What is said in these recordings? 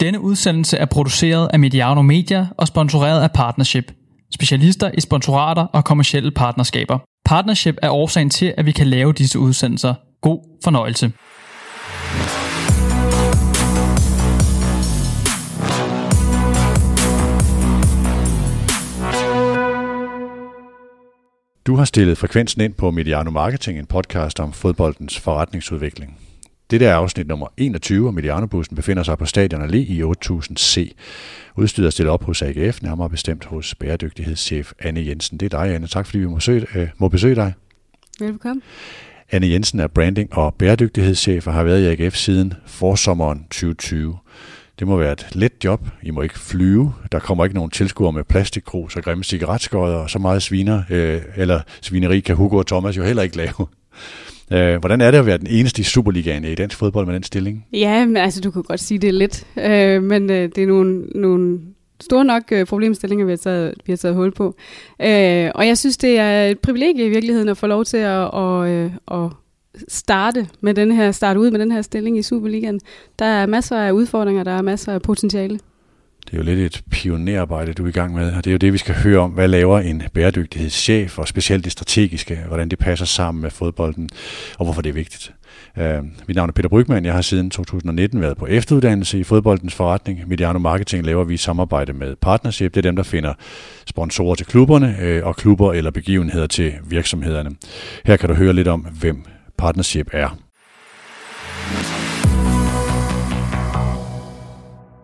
Denne udsendelse er produceret af Mediano Media og sponsoreret af Partnership. Specialister i sponsorater og kommersielle partnerskaber. Partnership er årsagen til, at vi kan lave disse udsendelser. God fornøjelse. Du har stillet frekvensen ind på Mediano Marketing, en podcast om fodboldens forretningsudvikling. Dette er afsnit nummer 21, og Mediano-bussen befinder sig på Stadion Allé i 8000C. Udstyret er stillet op hos AGF, nærmere bestemt hos bæredygtighedschef Anne Jensen. Det er dig, Anne. Tak fordi vi må, søge, øh, må besøge dig. Velkommen. Anne Jensen er branding- og bæredygtighedschef og har været i AGF siden forsommeren 2020. Det må være et let job. I må ikke flyve. Der kommer ikke nogen tilskuere med plastikkrus og grimme cigaretskøjer, og så meget sviner, øh, eller svineri kan Hugo og Thomas jo heller ikke lave. Øh, hvordan er det at være den eneste i Superligaen i dansk fodbold med den stilling? Ja, men altså du kan godt sige, det er lidt, øh, men øh, det er nogle, nogle store nok øh, problemstillinger, vi har, taget, vi har taget hul på. Øh, og jeg synes, det er et privilegie i virkeligheden at få lov til at, og, øh, at starte med den her, starte ud med den her stilling i Superligaen. Der er masser af udfordringer, der er masser af potentiale. Det er jo lidt et pionerarbejde, du er i gang med, og det er jo det, vi skal høre om. Hvad laver en bæredygtighedschef, og specielt det strategiske, hvordan det passer sammen med fodbolden, og hvorfor det er vigtigt. Uh, mit navn er Peter Brygman. Jeg har siden 2019 været på efteruddannelse i fodboldens forretning. Mediano Marketing laver vi i samarbejde med Partnership. Det er dem, der finder sponsorer til klubberne, uh, og klubber eller begivenheder til virksomhederne. Her kan du høre lidt om, hvem Partnership er.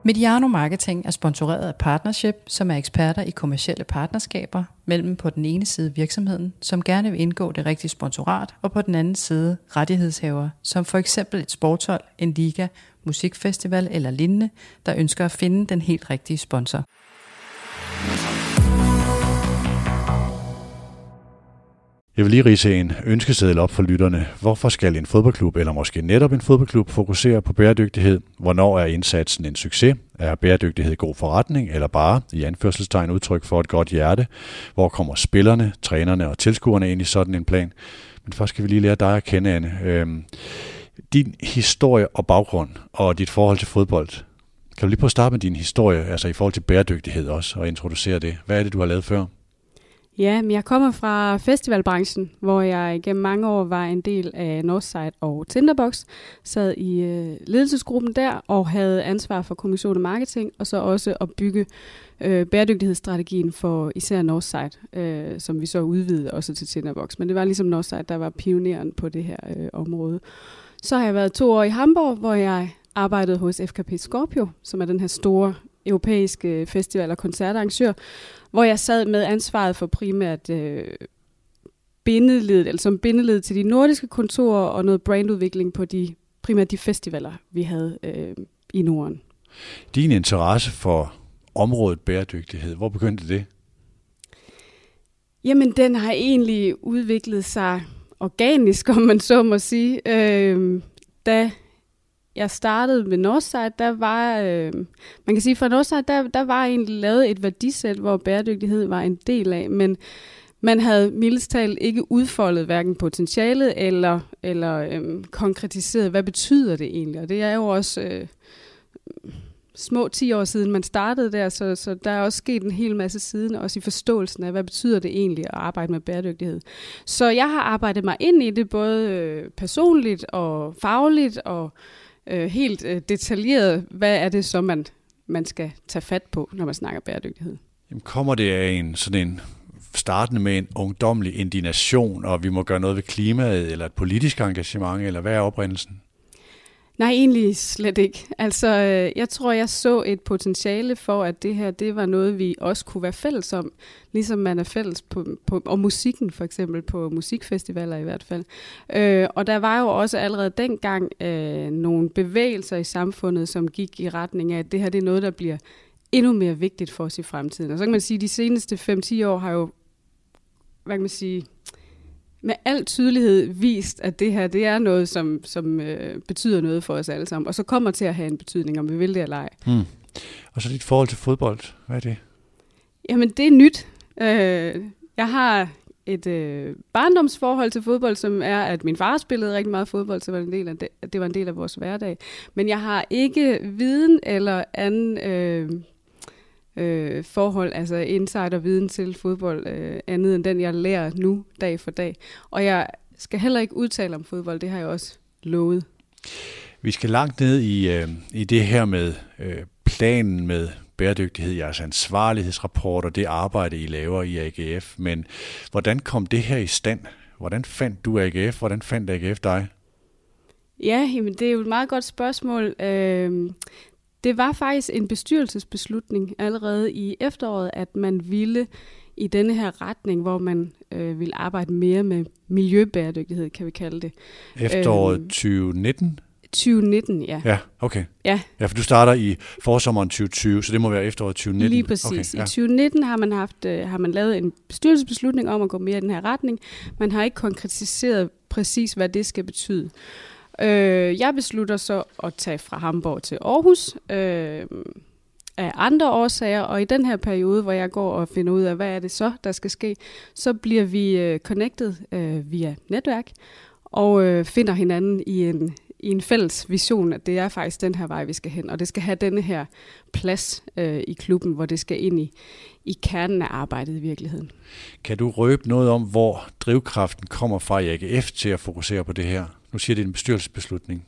Mediano Marketing er sponsoreret af Partnership, som er eksperter i kommersielle partnerskaber mellem på den ene side virksomheden, som gerne vil indgå det rigtige sponsorat, og på den anden side rettighedshaver, som for eksempel et sportshold, en liga, musikfestival eller lignende, der ønsker at finde den helt rigtige sponsor. Jeg vil lige rise en ønskeseddel op for lytterne. Hvorfor skal en fodboldklub, eller måske netop en fodboldklub, fokusere på bæredygtighed? Hvornår er indsatsen en succes? Er bæredygtighed god forretning, eller bare i anførselstegn udtryk for et godt hjerte? Hvor kommer spillerne, trænerne og tilskuerne ind i sådan en plan? Men først skal vi lige lære dig at kende, Anne. Øhm, din historie og baggrund, og dit forhold til fodbold. Kan du lige prøve at starte med din historie, altså i forhold til bæredygtighed også, og introducere det? Hvad er det, du har lavet før? Ja, men jeg kommer fra festivalbranchen, hvor jeg gennem mange år var en del af Northside og Tinderbox, sad i øh, ledelsesgruppen der og havde ansvar for kommission og marketing, og så også at bygge øh, bæredygtighedsstrategien for især Northside, øh, som vi så udvidede også til Tinderbox. Men det var ligesom Northside, der var pioneren på det her øh, område. Så har jeg været to år i Hamburg, hvor jeg arbejdede hos FKP Scorpio, som er den her store europæiske festival- og koncertarrangør, hvor jeg sad med ansvaret for primært øh, bindeled, altså som bindeled til de nordiske kontorer og noget brandudvikling på de primært de festivaler, vi havde øh, i Norden. Din interesse for området bæredygtighed, hvor begyndte det? Jamen, den har egentlig udviklet sig organisk, om man så må sige. Øh, da jeg startede med Northside, der var, øh, man kan sige fra Northside, der, der var egentlig lavet et værdisæt, hvor bæredygtighed var en del af, men man havde mildest talt ikke udfoldet hverken potentialet eller, eller øh, konkretiseret, hvad betyder det egentlig, og det er jo også øh, små 10 år siden, man startede der, så, så der er også sket en hel masse siden, også i forståelsen af, hvad betyder det egentlig at arbejde med bæredygtighed. Så jeg har arbejdet mig ind i det, både øh, personligt og fagligt, og øh, øh, helt øh, detaljeret, hvad er det så, man, man skal tage fat på, når man snakker bæredygtighed. Jamen, kommer det af en sådan en startende med en ungdomlig indignation, og vi må gøre noget ved klimaet, eller et politisk engagement, eller hvad er oprindelsen? Nej, egentlig slet ikke. Altså, øh, jeg tror, jeg så et potentiale for, at det her, det var noget, vi også kunne være fælles om. Ligesom man er fælles på, på og musikken for eksempel, på musikfestivaler i hvert fald. Øh, og der var jo også allerede dengang øh, nogle bevægelser i samfundet, som gik i retning af, at det her, det er noget, der bliver endnu mere vigtigt for os i fremtiden. Og så kan man sige, at de seneste 5-10 år har jo, hvad kan man sige, med al tydelighed vist, at det her det er noget, som, som øh, betyder noget for os alle sammen, og så kommer til at have en betydning, om vi vil det eller ej. Hmm. Og så dit forhold til fodbold, hvad er det? Jamen, det er nyt. Øh, jeg har et øh, barndomsforhold til fodbold, som er, at min far spillede rigtig meget fodbold, så var det, en del af det, det var en del af vores hverdag. Men jeg har ikke viden eller anden øh, øh, forhold, altså insider-viden til fodbold, øh, andet end den, jeg lærer nu dag for dag. Og jeg skal heller ikke udtale om fodbold, det har jeg også lovet. Vi skal langt ned i, øh, i det her med øh, planen med bæredygtighed, jeres ansvarlighedsrapport og det arbejde, I laver i AGF. Men hvordan kom det her i stand? Hvordan fandt du AGF? Hvordan fandt AGF dig? Ja, jamen, det er jo et meget godt spørgsmål. Øh, det var faktisk en bestyrelsesbeslutning allerede i efteråret, at man ville i denne her retning, hvor man øh, ville arbejde mere med miljøbæredygtighed, kan vi kalde det. Efteråret øh, 2019? 2019, ja. Ja, okay. Ja. Ja, for du starter i forsommeren 2020, så det må være efteråret 2019. Lige præcis. Okay, ja. I 2019 har man, haft, øh, har man lavet en bestyrelsesbeslutning om at gå mere i den her retning. Man har ikke konkretiseret præcis, hvad det skal betyde. Øh, jeg beslutter så at tage fra Hamburg til Aarhus øh, af andre årsager, og i den her periode, hvor jeg går og finder ud af, hvad er det så, der skal ske, så bliver vi øh, connected øh, via netværk, og øh, finder hinanden i en, i en fælles vision, at det er faktisk den her vej, vi skal hen, og det skal have denne her plads øh, i klubben, hvor det skal ind i, i kernen af arbejdet i virkeligheden. Kan du røbe noget om, hvor drivkraften kommer fra i AGF til at fokusere på det her? Nu siger det en bestyrelsesbeslutning.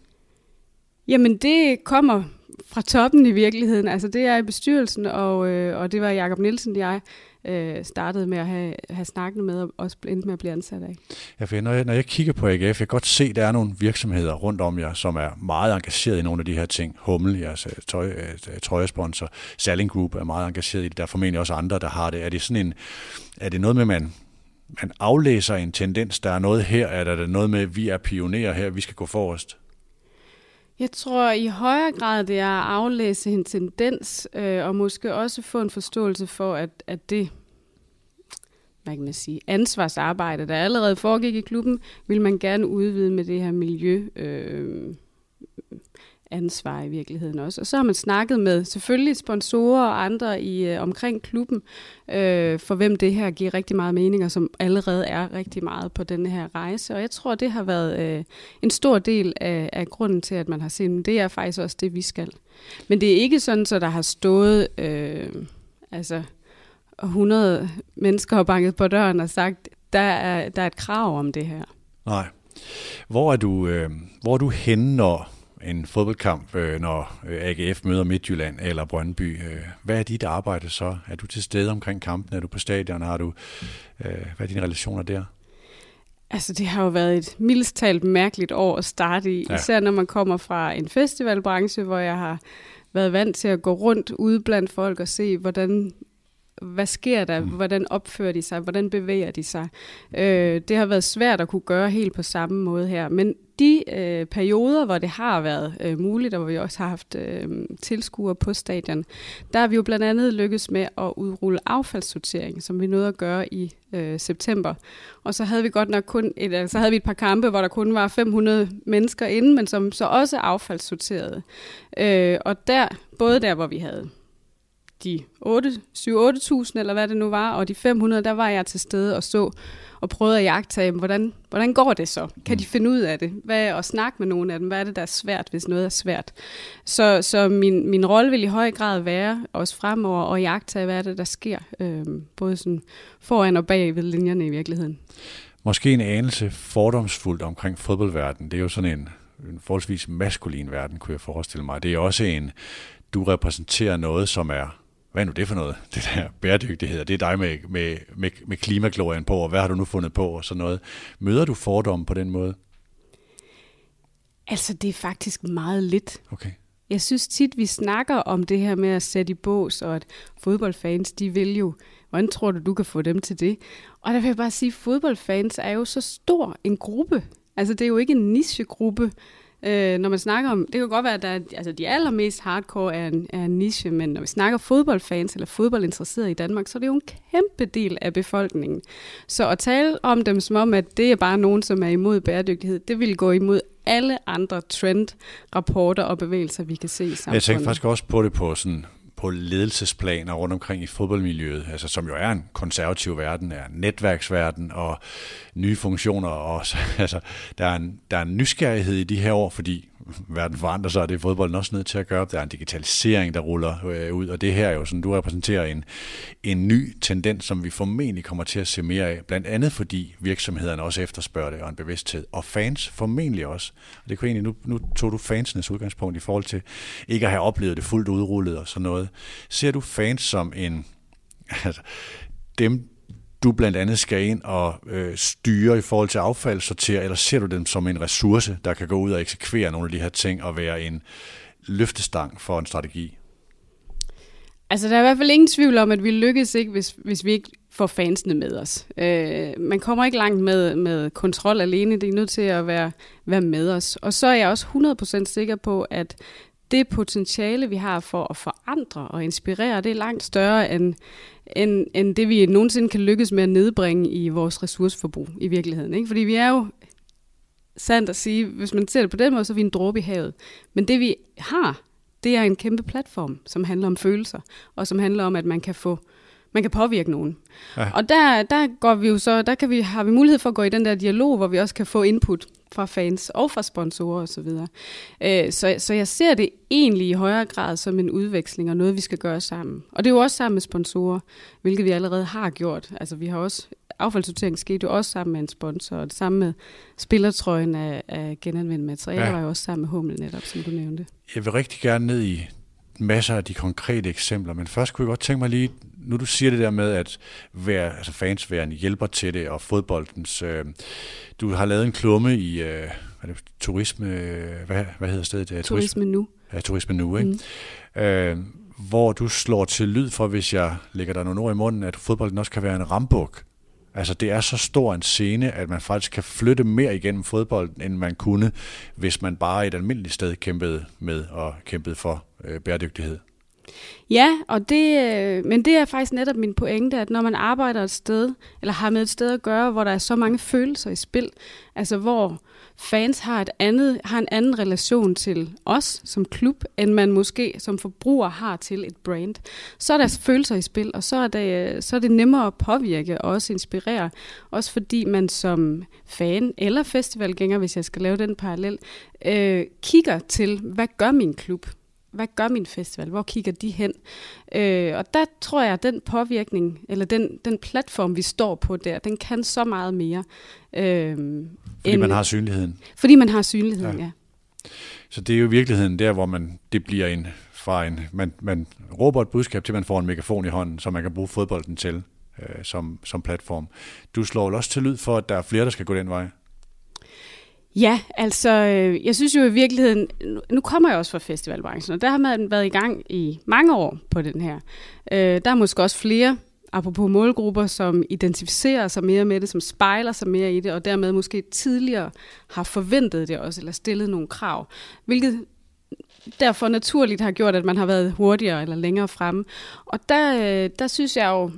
Jamen det kommer fra toppen i virkeligheden. Altså det er i bestyrelsen, og, øh, og det var Jakob Nielsen, jeg øh, startede med at have, have snakket med, og også endte med at blive ansat af. Ja, for når jeg, når jeg kigger på AGF, jeg kan godt se, at der er nogle virksomheder rundt om jer, som er meget engageret i nogle af de her ting. Hummel, jeres øh, tøj, øh, trøjesponsor, Selling Group er meget engageret i det. Der er formentlig også andre, der har det. Er det sådan en, er det noget med, man, man aflæser en tendens, der er noget her, er der noget med, at vi er pionerer her, vi skal gå forrest? Jeg tror i højere grad, det er at aflæse en tendens, øh, og måske også få en forståelse for, at, at det hvad kan man sige, ansvarsarbejde, der allerede foregik i klubben, vil man gerne udvide med det her miljø. Øh, ansvar i virkeligheden også. Og så har man snakket med selvfølgelig sponsorer og andre i øh, omkring klubben, øh, for hvem det her giver rigtig meget mening, og som allerede er rigtig meget på den her rejse. Og jeg tror, det har været øh, en stor del af, af grunden til, at man har set, at det er faktisk også det, vi skal. Men det er ikke sådan, så der har stået øh, altså 100 mennesker har banket på døren og sagt, der er, der er et krav om det her. Nej. Hvor er du, øh, hvor er du henne, når, en fodboldkamp, øh, når øh, AGF møder Midtjylland eller Brøndby. Øh, hvad er dit arbejde så? Er du til stede omkring kampen? Er du på stadion? Har du, hvad er dine relationer der? Altså, det har jo været et mildest talt mærkeligt år at starte i. Ja. Især når man kommer fra en festivalbranche, hvor jeg har været vant til at gå rundt ude blandt folk og se, hvordan hvad sker der? Mm. Hvordan opfører de sig? Hvordan bevæger de sig? Øh, det har været svært at kunne gøre helt på samme måde her. Men de øh, perioder, hvor det har været øh, muligt, og hvor vi også har haft øh, tilskuere på stadion, der har vi jo blandt andet lykkes med at udrulle affaldssortering, som vi nåede at gøre i øh, september. Og så havde vi godt nok kun et, altså, så havde vi et par kampe, hvor der kun var 500 mennesker inde, men som så også affaldssorterede. Øh, og der, både der, hvor vi havde de 7-8.000, eller hvad det nu var, og de 500, der var jeg til stede og så og prøvede at jagtage, hvordan, hvordan går det så? Kan de finde ud af det? Hvad er at snakke med nogen af dem? Hvad er det, der er svært, hvis noget er svært? Så, så min, min rolle vil i høj grad være, også fremover, at jagtage, hvad er det, der sker, øh, både sådan foran og bag ved linjerne i virkeligheden. Måske en anelse fordomsfuldt omkring fodboldverdenen. Det er jo sådan en, en forholdsvis maskulin verden, kunne jeg forestille mig. Det er også en, du repræsenterer noget, som er hvad er nu det for noget, det der bæredygtighed, det er dig med, med, med, med klimaglorien på, og hvad har du nu fundet på, og sådan noget. Møder du fordomme på den måde? Altså, det er faktisk meget lidt. Okay. Jeg synes tit, vi snakker om det her med at sætte i bås, og at fodboldfans, de vil jo, hvordan tror du, du kan få dem til det? Og der vil jeg bare sige, at fodboldfans er jo så stor en gruppe. Altså, det er jo ikke en nichegruppe. Øh, når man snakker om, det kan godt være, at der, altså, de allermest hardcore er en, er en niche, men når vi snakker fodboldfans eller fodboldinteresserede i Danmark, så er det jo en kæmpe del af befolkningen. Så at tale om dem som om, at det er bare nogen, som er imod bæredygtighed, det vil gå imod alle andre trend, rapporter og bevægelser, vi kan se i samfundet. Jeg tænker faktisk også på det på sådan på ledelsesplaner rundt omkring i fodboldmiljøet, altså som jo er en konservativ verden, er en netværksverden og nye funktioner. Og, altså, der, er en, der er en nysgerrighed i de her år, fordi verden forandrer sig, og det er fodbolden også nødt til at gøre. Der er en digitalisering, der ruller øh, ud, og det her er jo sådan, du repræsenterer en, en ny tendens, som vi formentlig kommer til at se mere af, blandt andet fordi virksomhederne også efterspørger det, og en bevidsthed, og fans formentlig også. Og det kunne egentlig, nu, nu tog du fansenes udgangspunkt i forhold til ikke at have oplevet det fuldt udrullet og sådan noget. Ser du fans som en, altså, dem, du blandt andet skal ind og øh, styre i forhold til affaldssorter, eller ser du dem som en ressource, der kan gå ud og eksekvere nogle af de her ting og være en løftestang for en strategi? Altså, der er i hvert fald ingen tvivl om, at vi lykkes ikke, hvis, hvis vi ikke får fansene med os. Øh, man kommer ikke langt med, med kontrol alene, det er nødt til at være, være med os. Og så er jeg også 100% sikker på, at det potentiale, vi har for at forandre og inspirere, det er langt større end, end, end det, vi nogensinde kan lykkes med at nedbringe i vores ressourceforbrug i virkeligheden. Ikke? Fordi vi er jo sandt at sige, hvis man ser det på den måde, så er vi en dråbe i havet. Men det vi har, det er en kæmpe platform, som handler om følelser, og som handler om, at man kan få man kan påvirke nogen. Ja. Og der, der går vi jo så, der kan vi, har vi mulighed for at gå i den der dialog, hvor vi også kan få input fra fans og fra sponsorer osv. Så, øh, så, så jeg ser det egentlig i højere grad som en udveksling og noget, vi skal gøre sammen. Og det er jo også sammen med sponsorer, hvilket vi allerede har gjort. Altså vi har også, affaldssortering skete jo også sammen med en sponsor, og det samme med spillertrøjen af, af genanvendt materiale ja. var jo også sammen med Hummel netop, som du nævnte. Jeg vil rigtig gerne ned i masser af de konkrete eksempler, men først kunne jeg godt tænke mig lige, nu du siger det der med at være, altså fans være en hjælper til det, og fodboldens, øh, du har lavet en klumme i øh, hvad det, turisme, hvad, hvad hedder stedet? Turisme, turisme nu. Ja, turisme nu, ikke? Mm. Øh, hvor du slår til lyd for, hvis jeg lægger dig nogle ord i munden, at fodbolden også kan være en rambuk Altså det er så stor en scene, at man faktisk kan flytte mere igennem fodbolden, end man kunne, hvis man bare et almindeligt sted kæmpede med og kæmpede for øh, bæredygtighed. Ja, og det, øh, men det er faktisk netop min pointe, at når man arbejder et sted, eller har med et sted at gøre, hvor der er så mange følelser i spil, altså hvor fans har, et andet, har en anden relation til os som klub, end man måske som forbruger har til et brand, så er der følelser i spil, og så er det, så er det nemmere at påvirke og også inspirere, også fordi man som fan eller festivalgænger, hvis jeg skal lave den parallel, øh, kigger til, hvad gør min klub? Hvad gør min festival? Hvor kigger de hen? Øh, og der tror jeg, at den påvirkning, eller den, den platform, vi står på der, den kan så meget mere. Øh, fordi end, man har synligheden. Fordi man har synligheden, ja. ja. Så det er jo i virkeligheden der, hvor man, det bliver en, fra en, man, man råber et budskab til, man får en megafon i hånden, som man kan bruge fodbolden til øh, som, som platform. Du slår også til lyd for, at der er flere, der skal gå den vej. Ja, altså, øh, jeg synes jo i virkeligheden, nu kommer jeg også fra festivalbranchen, og der har man været i gang i mange år på den her. Øh, der er måske også flere, apropos målgrupper, som identificerer sig mere med det, som spejler sig mere i det, og dermed måske tidligere har forventet det også, eller stillet nogle krav, hvilket derfor naturligt har gjort, at man har været hurtigere eller længere fremme. Og der, øh, der synes jeg jo,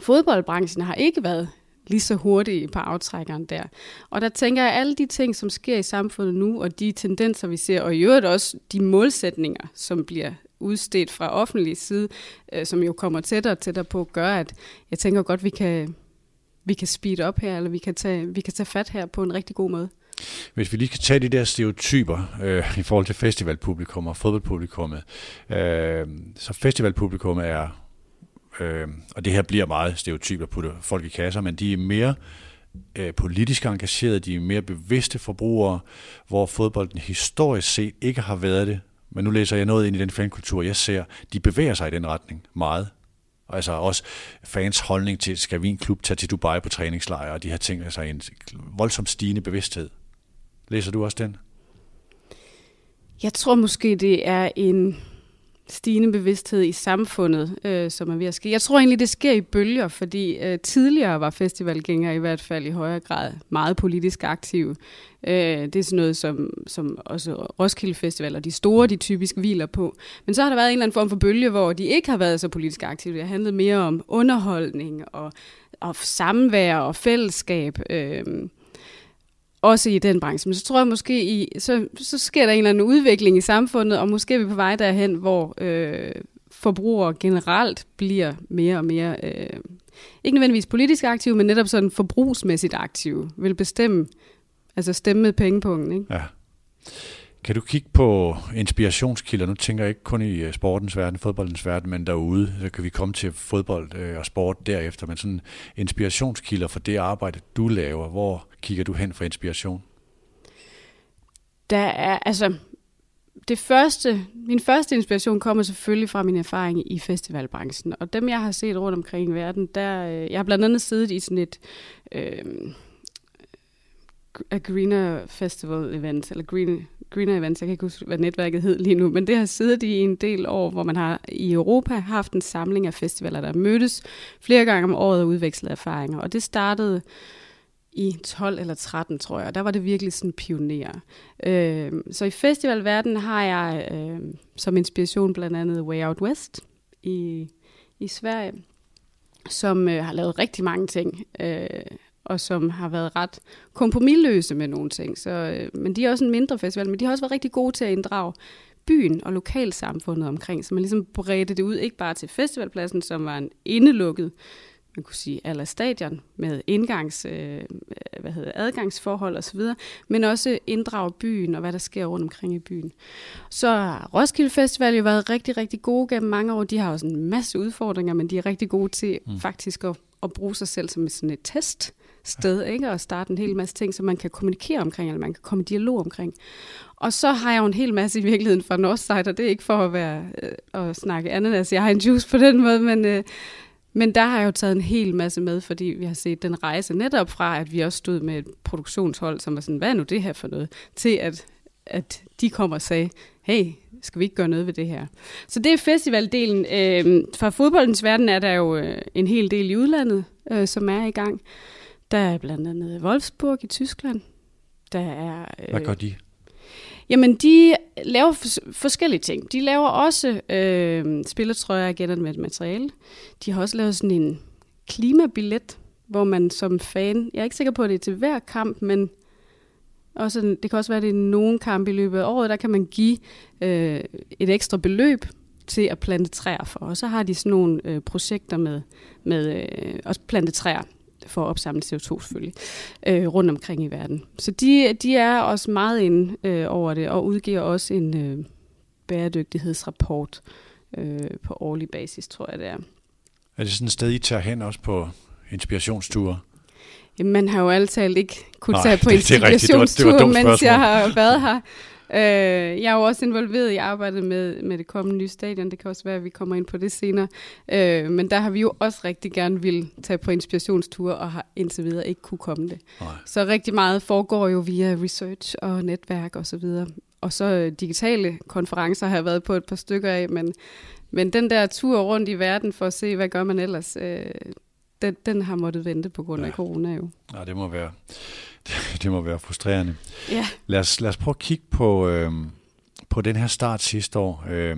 fodboldbranchen har ikke været lige så hurtige på aftrækkeren der. Og der tænker jeg, at alle de ting, som sker i samfundet nu, og de tendenser, vi ser, og i øvrigt også de målsætninger, som bliver udstedt fra offentlig side, øh, som jo kommer tættere og tættere på, gør, at jeg tænker godt, vi kan, vi kan speed op her, eller vi kan, tage, vi kan tage fat her på en rigtig god måde. Hvis vi lige kan tage de der stereotyper øh, i forhold til festivalpublikum og fodboldpublikummet. Øh, så festivalpublikum er øh, og det her bliver meget stereotypt at putte folk i kasser, men de er mere øh, politisk engagerede, de er mere bevidste forbrugere, hvor fodbolden historisk set ikke har været det. Men nu læser jeg noget ind i den fankultur, jeg ser, de bevæger sig i den retning meget. Altså også fans holdning til, skal vi en klub tage til Dubai på træningslejre, og de her ting, altså en voldsomt stigende bevidsthed. Læser du også den? Jeg tror måske, det er en stigende bevidsthed i samfundet, øh, som er ved at ske. Jeg tror egentlig, det sker i bølger, fordi øh, tidligere var festivalgængere i hvert fald i højere grad meget politisk aktive. Øh, det er sådan noget, som, som også Roskilde Festival og de store, de typisk hviler på. Men så har der været en eller anden form for bølge, hvor de ikke har været så politisk aktive. Det har handlet mere om underholdning og, og samvær og fællesskab. Øh, også i den branche. Men så tror jeg måske, i, så, så sker der en eller anden udvikling i samfundet, og måske er vi på vej derhen, hvor, øh, forbrugere generelt bliver mere og mere, øh, ikke nødvendigvis politisk aktive, men netop sådan forbrugsmæssigt aktive, vil bestemme, altså stemme med pengepunkten. Ikke? Ja. Kan du kigge på inspirationskilder? Nu tænker jeg ikke kun i øh, sportens verden, fodboldens verden, men derude. Så kan vi komme til fodbold øh, og sport derefter. Men sådan inspirationskilder for det arbejde, du laver. Hvor kigger du hen for inspiration? Der er, altså, det første, min første inspiration kommer selvfølgelig fra min erfaring i festivalbranchen. Og dem, jeg har set rundt omkring i verden, der, øh, jeg har blandt andet siddet i sådan et øh, a Greener Festival event, eller Green, Greener Events, jeg kan ikke huske, hvad netværket hed lige nu, men det har siddet i en del år, hvor man har i Europa haft en samling af festivaler, der mødtes flere gange om året og udvekslet erfaringer. Og det startede i 12 eller 13, tror jeg. Der var det virkelig sådan pioner. Øh, så i festivalverdenen har jeg øh, som inspiration blandt andet Way Out West i, i Sverige, som øh, har lavet rigtig mange ting. Øh, og som har været ret kompromilløse med nogle ting. Så, øh, men de er også en mindre festival, men de har også været rigtig gode til at inddrage byen og lokalsamfundet omkring, så man ligesom bredte det ud, ikke bare til festivalpladsen, som var en indelukket, man kunne sige, aller stadion med indgangs, øh, hvad hedder, adgangsforhold osv., men også inddrage byen og hvad der sker rundt omkring i byen. Så har Roskilde Festival jo været rigtig, rigtig gode gennem mange år. De har også en masse udfordringer, men de er rigtig gode til mm. faktisk at, at bruge sig selv som sådan et test sted, ikke? og starte en hel masse ting, som man kan kommunikere omkring, eller man kan komme i dialog omkring. Og så har jeg jo en hel masse i virkeligheden fra Northside, og det er ikke for at være øh, at snakke andet, altså jeg har en juice på den måde, men, øh, men der har jeg jo taget en hel masse med, fordi vi har set den rejse netop fra, at vi også stod med et produktionshold, som var sådan, hvad er nu det her for noget, til at, at de kommer og sagde, hey, skal vi ikke gøre noget ved det her? Så det er festivaldelen. Øh, fra fodboldens verden er der jo øh, en hel del i udlandet, øh, som er i gang. Der er blandt andet Wolfsburg i Tyskland. Der er, øh, Hvad gør de? Jamen, de laver fors- forskellige ting. De laver også øh, spillertrøjer af genanvendt materiale. De har også lavet sådan en klimabillet, hvor man som fan, jeg er ikke sikker på, at det er til hver kamp, men også, det kan også være, at det er nogen kamp i løbet af året, der kan man give øh, et ekstra beløb til at plante træer for. Og så har de sådan nogle øh, projekter med, med øh, også plante træer for at opsamle CO2 selvfølgelig, øh, rundt omkring i verden. Så de, de er også meget inde øh, over det, og udgiver også en øh, bæredygtighedsrapport øh, på årlig basis, tror jeg det er. Er det sådan et sted, I tager hen også på inspirationsture? Jamen, man har jo altid ikke kunne tage på inspirationsture, mens jeg har været her. Øh, jeg er jo også involveret i arbejdet med, med det kommende nye stadion. Det kan også være, at vi kommer ind på det senere. Øh, men der har vi jo også rigtig gerne vil tage på inspirationsture og har indtil videre ikke kunne komme det. Nej. Så rigtig meget foregår jo via research og netværk osv. Og, og så øh, digitale konferencer har jeg været på et par stykker af, men, men den der tur rundt i verden for at se, hvad gør man ellers, øh, den, den har måttet vente på grund af ja. corona jo. Ja, det må være det må være frustrerende. Ja. Lad os, lad os prøve at kigge på, øh, på den her start sidste år. Øh,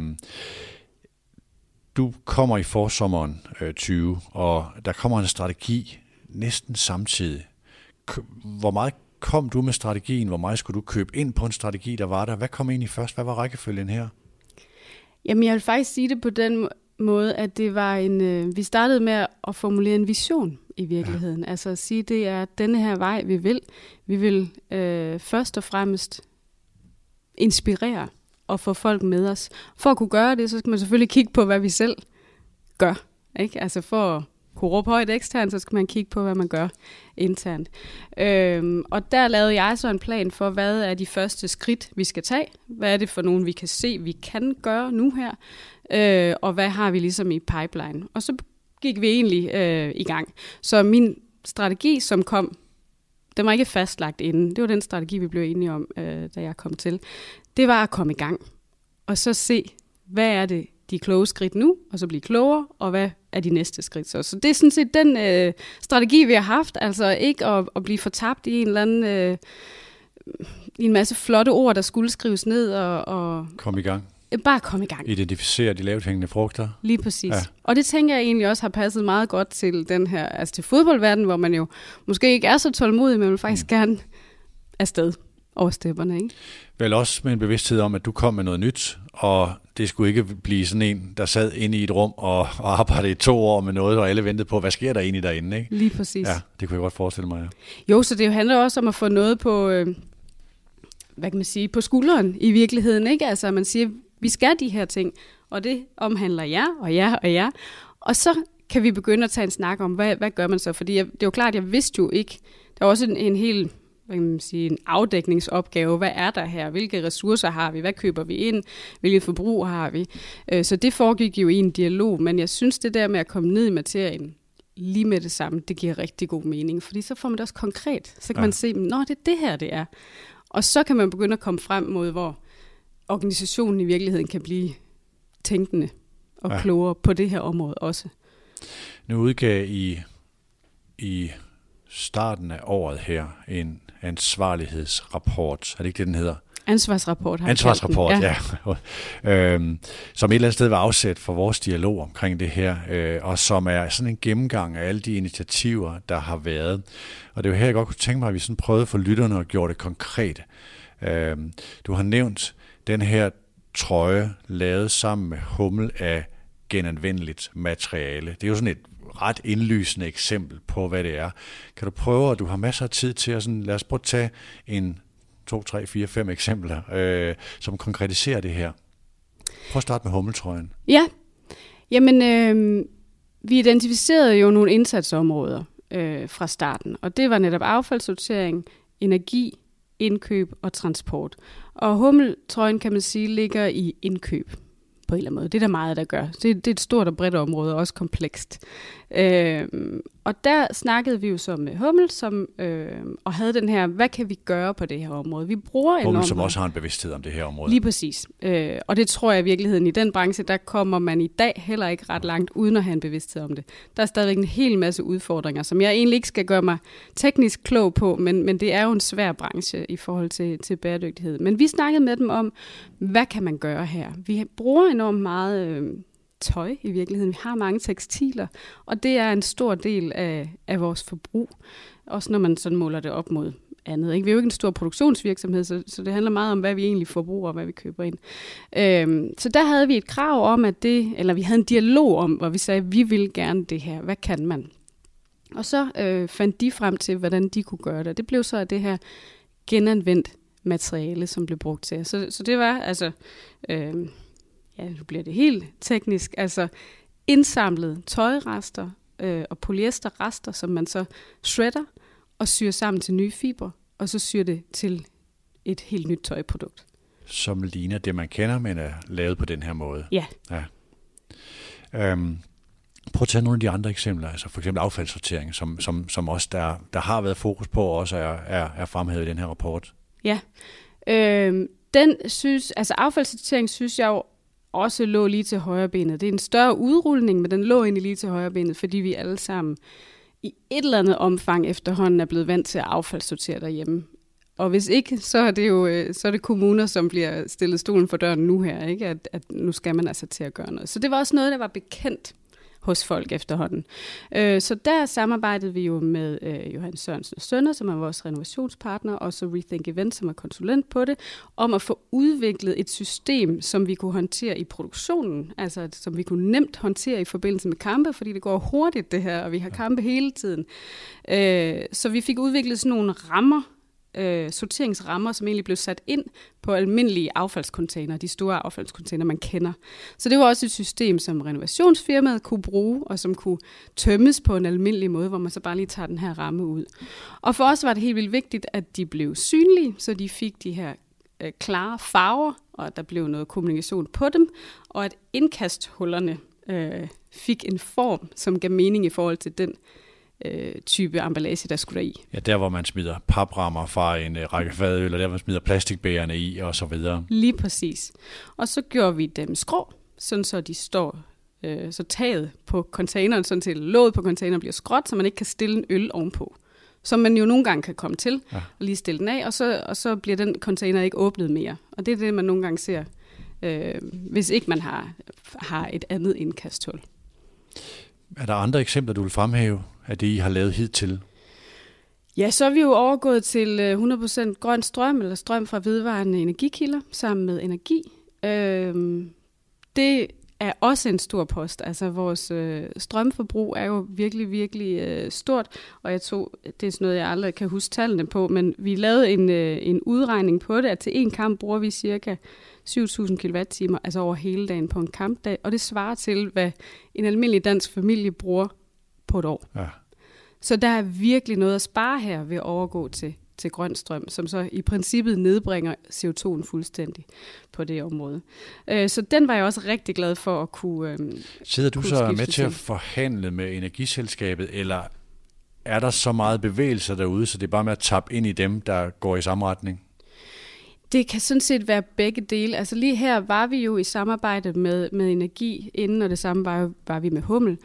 du kommer i forsommeren øh, 20, og der kommer en strategi næsten samtidig. Hvor meget kom du med strategien? Hvor meget skulle du købe ind på en strategi, der var der? Hvad kom ind i først? Hvad var rækkefølgen her? Jamen, jeg vil faktisk sige det på den måde, at det var en... Øh, vi startede med at formulere en vision i virkeligheden. Ja. Altså at sige, det er denne her vej, vi vil. Vi vil øh, først og fremmest inspirere og få folk med os. For at kunne gøre det, så skal man selvfølgelig kigge på, hvad vi selv gør. Ikke? Altså for at kunne råbe højt eksternt, så skal man kigge på, hvad man gør internt. Øhm, og der lavede jeg så en plan for, hvad er de første skridt, vi skal tage? Hvad er det for nogen, vi kan se, vi kan gøre nu her? Øh, og hvad har vi ligesom i pipeline? Og så gik vi egentlig øh, i gang. Så min strategi, som kom, den var ikke fastlagt inden. Det var den strategi, vi blev enige om, øh, da jeg kom til. Det var at komme i gang. Og så se, hvad er det, de kloge skridt nu, og så blive klogere, og hvad er de næste skridt så. Så det er sådan set den øh, strategi, vi har haft, altså ikke at, at blive fortabt i en eller anden... Øh, i en masse flotte ord, der skulle skrives ned og... og Kom i gang. Bare komme i gang. Identificere de lavt hængende frugter. Lige præcis. Ja. Og det tænker jeg egentlig også har passet meget godt til den her, altså til fodboldverdenen, hvor man jo måske ikke er så tålmodig, men vil faktisk mm. gerne afsted over stepperne. Ikke? Vel også med en bevidsthed om, at du kom med noget nyt, og det skulle ikke blive sådan en, der sad inde i et rum og, og arbejdede i to år med noget, og alle ventede på, hvad sker der egentlig derinde? Ikke? Lige præcis. Ja, det kunne jeg godt forestille mig. Ja. Jo, så det handler også om at få noget på, øh, hvad kan man sige, på skulderen i virkeligheden. Ikke? Altså man siger, vi skal de her ting, og det omhandler jer og jer og jer. Og så kan vi begynde at tage en snak om, hvad, hvad gør man så? Fordi jeg, det er jo klart, jeg vidste jo ikke, der var også en, en helt hvad kan man sige, en afdækningsopgave. Hvad er der her? Hvilke ressourcer har vi? Hvad køber vi ind? Hvilket forbrug har vi? Øh, så det foregik jo i en dialog, men jeg synes, det der med at komme ned i materien, lige med det samme, det giver rigtig god mening, fordi så får man det også konkret. Så kan ja. man se, nå, det er det her, det er. Og så kan man begynde at komme frem mod, hvor organisationen i virkeligheden kan blive tænkende og ja. klogere på det her område også. Nu udgav I i starten af året her en ansvarlighedsrapport. Er det ikke det, den hedder? Ansvarsrapport. Har Ansvarsrapport, ja. ja. øhm, som et eller andet sted var afsæt for vores dialog omkring det her, øh, og som er sådan en gennemgang af alle de initiativer, der har været. Og det er jo her, jeg godt kunne tænke mig, at vi sådan prøvede for lytterne og gjorde det konkret. Øhm, du har nævnt den her trøje, lavet sammen med hummel af genanvendeligt materiale. Det er jo sådan et ret indlysende eksempel på, hvad det er. Kan du prøve, at du har masser af tid til at sådan, lad os prøve at tage en, to, tre, fire, fem eksempler, øh, som konkretiserer det her. Prøv at starte med hummeltrøjen. Ja, jamen øh, vi identificerede jo nogle indsatsområder øh, fra starten, og det var netop affaldssortering, energi, indkøb og transport. Og hummeltrøjen, kan man sige, ligger i indkøb på en eller anden måde. Det er der meget, der gør. Det, det er et stort og bredt område, og også komplekst. Øh, og der snakkede vi jo så med Hummel, som, øh, og havde den her, hvad kan vi gøre på det her område? Vi bruger Hummel, enormt... som også har en bevidsthed om det her område. Lige præcis. Øh, og det tror jeg i virkeligheden, i den branche, der kommer man i dag heller ikke ret langt, uden at have en bevidsthed om det. Der er stadigvæk en hel masse udfordringer, som jeg egentlig ikke skal gøre mig teknisk klog på, men, men det er jo en svær branche i forhold til, til bæredygtighed. Men vi snakkede med dem om, hvad kan man gøre her? Vi bruger enormt meget... Øh, tøj i virkeligheden. Vi har mange tekstiler, og det er en stor del af, af vores forbrug. Også når man sådan måler det op mod andet. Ikke? Vi er jo ikke en stor produktionsvirksomhed, så, så det handler meget om, hvad vi egentlig forbruger og hvad vi køber ind. Øhm, så der havde vi et krav om, at det, eller vi havde en dialog om, hvor vi sagde, at vi vil gerne det her. Hvad kan man? Og så øh, fandt de frem til, hvordan de kunne gøre det. Det blev så det her genanvendt materiale, som blev brugt til. Så, så det var altså... Øh, ja, nu bliver det helt teknisk, altså indsamlet tøjrester øh, og polyesterrester, som man så shredder og syr sammen til nye fiber, og så syr det til et helt nyt tøjprodukt. Som ligner det, man kender, men er lavet på den her måde. Ja. ja. Øhm, prøv at tage nogle af de andre eksempler, altså for eksempel affaldssortering, som, som, som også der, der har været fokus på, og også er, er, er fremhævet i den her rapport. Ja, øhm, den synes, altså affaldssortering synes jeg jo også lå lige til højre benet. Det er en større udrulning, men den lå egentlig lige til højre benet, fordi vi alle sammen i et eller andet omfang efterhånden er blevet vant til at affaldssortere derhjemme. Og hvis ikke, så er det jo øh, så er det kommuner, som bliver stillet stolen for døren nu her, ikke? At, at nu skal man altså til at gøre noget. Så det var også noget, der var bekendt hos folk efterhånden. Øh, så der samarbejdede vi jo med øh, Johan Sørensen og Sønner, som er vores renovationspartner, og så Rethink Event, som er konsulent på det, om at få udviklet et system, som vi kunne håndtere i produktionen, altså som vi kunne nemt håndtere i forbindelse med kampe, fordi det går hurtigt det her, og vi har kampe hele tiden. Øh, så vi fik udviklet sådan nogle rammer, øh, sorteringsrammer, som egentlig blev sat ind på almindelige affaldskontainer, de store affaldskontainer, man kender. Så det var også et system, som renovationsfirmaet kunne bruge, og som kunne tømmes på en almindelig måde, hvor man så bare lige tager den her ramme ud. Og for os var det helt vildt vigtigt, at de blev synlige, så de fik de her øh, klare farver, og at der blev noget kommunikation på dem, og at indkasthullerne øh, fik en form, som gav mening i forhold til den øh, type emballage, der skulle der i. Ja, der hvor man smider paprammer fra en øh, række fadøl, eller der hvor man smider plastikbærerne i, og så videre. Lige præcis. Og så gjorde vi dem skrå, sådan så de står øh, så taget på containeren, sådan til låget på containeren bliver skråt, så man ikke kan stille en øl ovenpå. Som man jo nogle gange kan komme til, ja. og lige stille den af, og så, og så bliver den container ikke åbnet mere. Og det er det, man nogle gange ser, øh, hvis ikke man har, har et andet Ja, så er vi jo overgået til 100% grøn strøm, eller strøm fra vedvarende energikilder, sammen med energi. Øhm, det er også en stor post. Altså vores øh, strømforbrug er jo virkelig, virkelig øh, stort, og jeg tog, det er sådan noget, jeg aldrig kan huske tallene på, men vi lavede en, øh, en udregning på det, at til en kamp bruger vi cirka 7.000 kWh, altså over hele dagen på en kampdag, og det svarer til, hvad en almindelig dansk familie bruger på et år. Ja. Så der er virkelig noget at spare her ved at overgå til til grøn strøm, som så i princippet nedbringer CO2'en fuldstændig på det område. Øh, så den var jeg også rigtig glad for at kunne øh, Sidder du kunne så med til at forhandle med energiselskabet, eller er der så meget bevægelse derude, så det er bare med at tappe ind i dem, der går i samme retning? Det kan sådan set være begge dele. Altså lige her var vi jo i samarbejde med, med Energi inden, og det samme var, var vi med Hummel.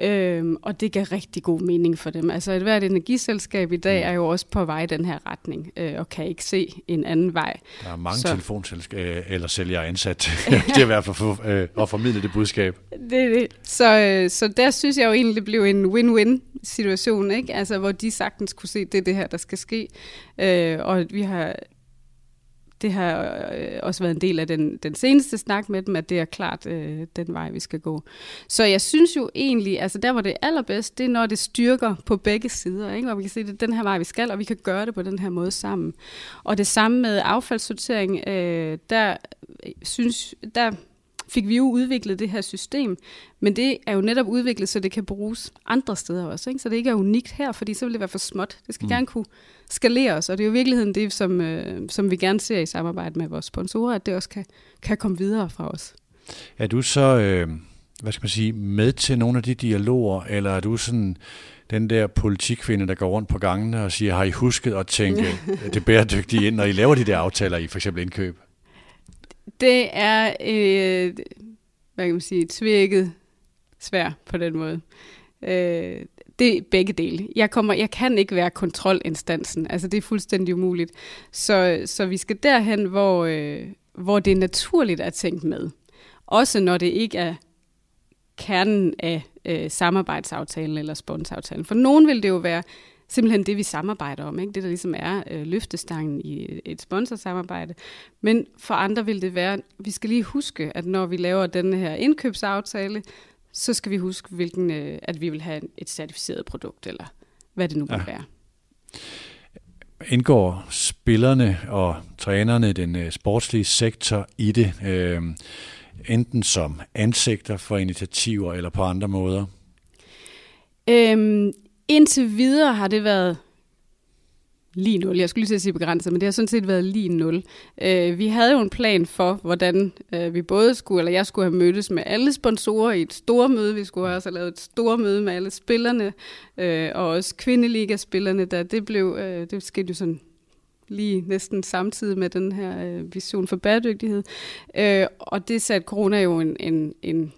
Øhm, og det gav rigtig god mening for dem. Altså et hvert energiselskab i dag mm. er jo også på vej i den her retning, øh, og kan ikke se en anden vej. Der er mange så. telefonselskaber øh, eller sælgere ansat til at være for, øh, at formidle det budskab. Det det. Så, øh, så der synes jeg jo egentlig, det blev en win-win situation, ikke? Altså, hvor de sagtens kunne se, det er det her, der skal ske. Øh, og vi har det har øh, også været en del af den, den seneste snak med dem, at det er klart øh, den vej, vi skal gå. Så jeg synes jo egentlig, altså der hvor det er allerbedst, det er når det styrker på begge sider, ikke? hvor vi kan se, at det er den her vej, vi skal, og vi kan gøre det på den her måde sammen. Og det samme med affaldssortering, øh, der øh, synes, der fik vi jo udviklet det her system, men det er jo netop udviklet, så det kan bruges andre steder også, ikke? så det ikke er unikt her, fordi så vil det være for småt. Det skal mm. gerne kunne skaleres, og det er jo i virkeligheden det, som, øh, som vi gerne ser i samarbejde med vores sponsorer, at det også kan, kan komme videre fra os. Er du så, øh, hvad skal man sige, med til nogle af de dialoger, eller er du sådan den der politikvinde, der går rundt på gangene og siger, har I husket at tænke det bæredygtige ind, når I laver de der aftaler i for eksempel indkøb? Det er, øh, hvad kan man sige, tvækket svær på den måde. Øh, det er begge dele. Jeg, kommer, jeg kan ikke være kontrolinstansen. Altså, det er fuldstændig umuligt. Så, så vi skal derhen, hvor, øh, hvor det er naturligt at tænke med. Også når det ikke er kernen af øh, samarbejdsaftalen eller sponsaftalen. For nogen vil det jo være simpelthen det, vi samarbejder om. Ikke? Det, der ligesom er øh, løftestangen i et sponsorsamarbejde. Men for andre vil det være, vi skal lige huske, at når vi laver den her indkøbsaftale, så skal vi huske, hvilken, øh, at vi vil have et certificeret produkt, eller hvad det nu ja. være. Indgår spillerne og trænerne, den øh, sportslige sektor i det, øh, enten som ansigter for initiativer eller på andre måder? Øhm, indtil videre har det været lige nul. Jeg skulle lige til at sige begrænset, men det har sådan set været lige nul. Øh, vi havde jo en plan for, hvordan øh, vi både skulle, eller jeg skulle have mødtes med alle sponsorer i et stort møde. Vi skulle også have lavet et stort møde med alle spillerne, øh, og også kvindeligaspillerne, der det blev, øh, det skete jo sådan lige næsten samtidig med den her øh, vision for bæredygtighed. Øh, og det satte corona jo en, en, en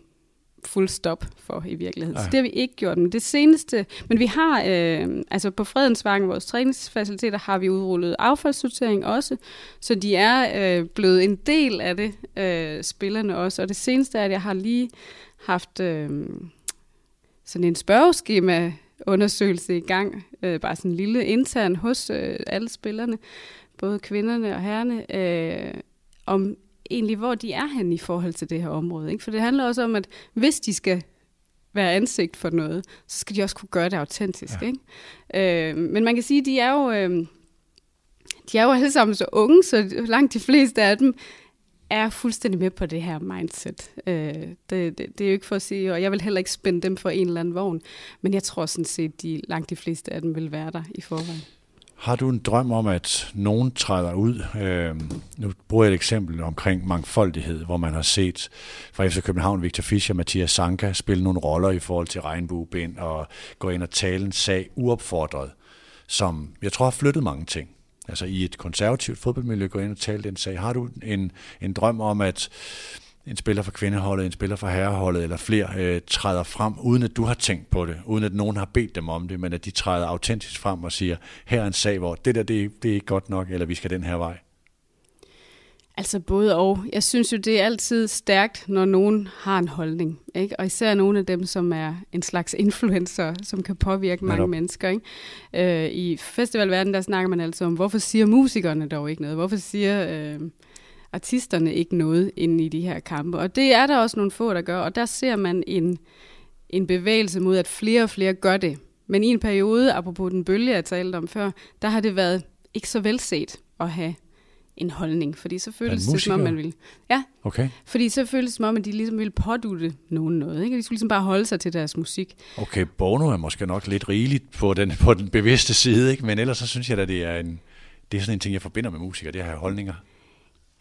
fuld stop for i virkeligheden. Ja. Så det har vi ikke gjort. Men det seneste, men vi har, øh, altså på Fredensvangen, vores træningsfaciliteter, har vi udrullet affaldssortering også, så de er øh, blevet en del af det, øh, spillerne også. Og det seneste er, at jeg har lige haft øh, sådan en spørgeskema undersøgelse i gang, øh, bare sådan en lille intern hos øh, alle spillerne, både kvinderne og herrerne, øh, om egentlig, hvor de er hen i forhold til det her område. Ikke? For det handler også om, at hvis de skal være ansigt for noget, så skal de også kunne gøre det autentisk. Ja. Ikke? Øh, men man kan sige, at de er jo... Øh, de er jo alle sammen så unge, så langt de fleste af dem er fuldstændig med på det her mindset. Øh, det, det, det er jo ikke for at sige, og jeg vil heller ikke spænde dem for en eller anden vogn, men jeg tror sådan set, at de, langt de fleste af dem vil være der i forvejen. Har du en drøm om, at nogen træder ud? Øh, nu bruger jeg et eksempel omkring mangfoldighed, hvor man har set fra FC København, Victor Fischer, Mathias Sanka spille nogle roller i forhold til regnbuebind og gå ind og tale en sag uopfordret, som jeg tror har flyttet mange ting. Altså i et konservativt fodboldmiljø gå ind og tale den sag. Har du en, en drøm om, at en spiller for kvindeholdet, en spiller for herreholdet eller flere øh, træder frem, uden at du har tænkt på det, uden at nogen har bedt dem om det, men at de træder autentisk frem og siger, her er en sag, hvor det der, det, det er ikke godt nok, eller vi skal den her vej? Altså både og. Jeg synes jo, det er altid stærkt, når nogen har en holdning. Ikke? Og især nogle af dem, som er en slags influencer, som kan påvirke mange Netop. mennesker. Ikke? Øh, I festivalverdenen, der snakker man altså om, hvorfor siger musikerne dog ikke noget? Hvorfor siger øh, artisterne ikke noget inde i de her kampe? Og det er der også nogle få, der gør. Og der ser man en, en bevægelse mod, at flere og flere gør det. Men i en periode, apropos den bølge, jeg talte om før, der har det været ikke så velset at have en holdning, fordi så føles det, som om man vil... Ja, Okay, fordi så føles det som om, at de ligesom ville pådutte nogen noget. Ikke? De skulle ligesom bare holde sig til deres musik. okay, Bono er måske nok lidt rigeligt på den, på den bevidste side, ikke? men ellers så synes jeg, at det er en, det er sådan en ting, jeg forbinder med musikere, det at have holdninger.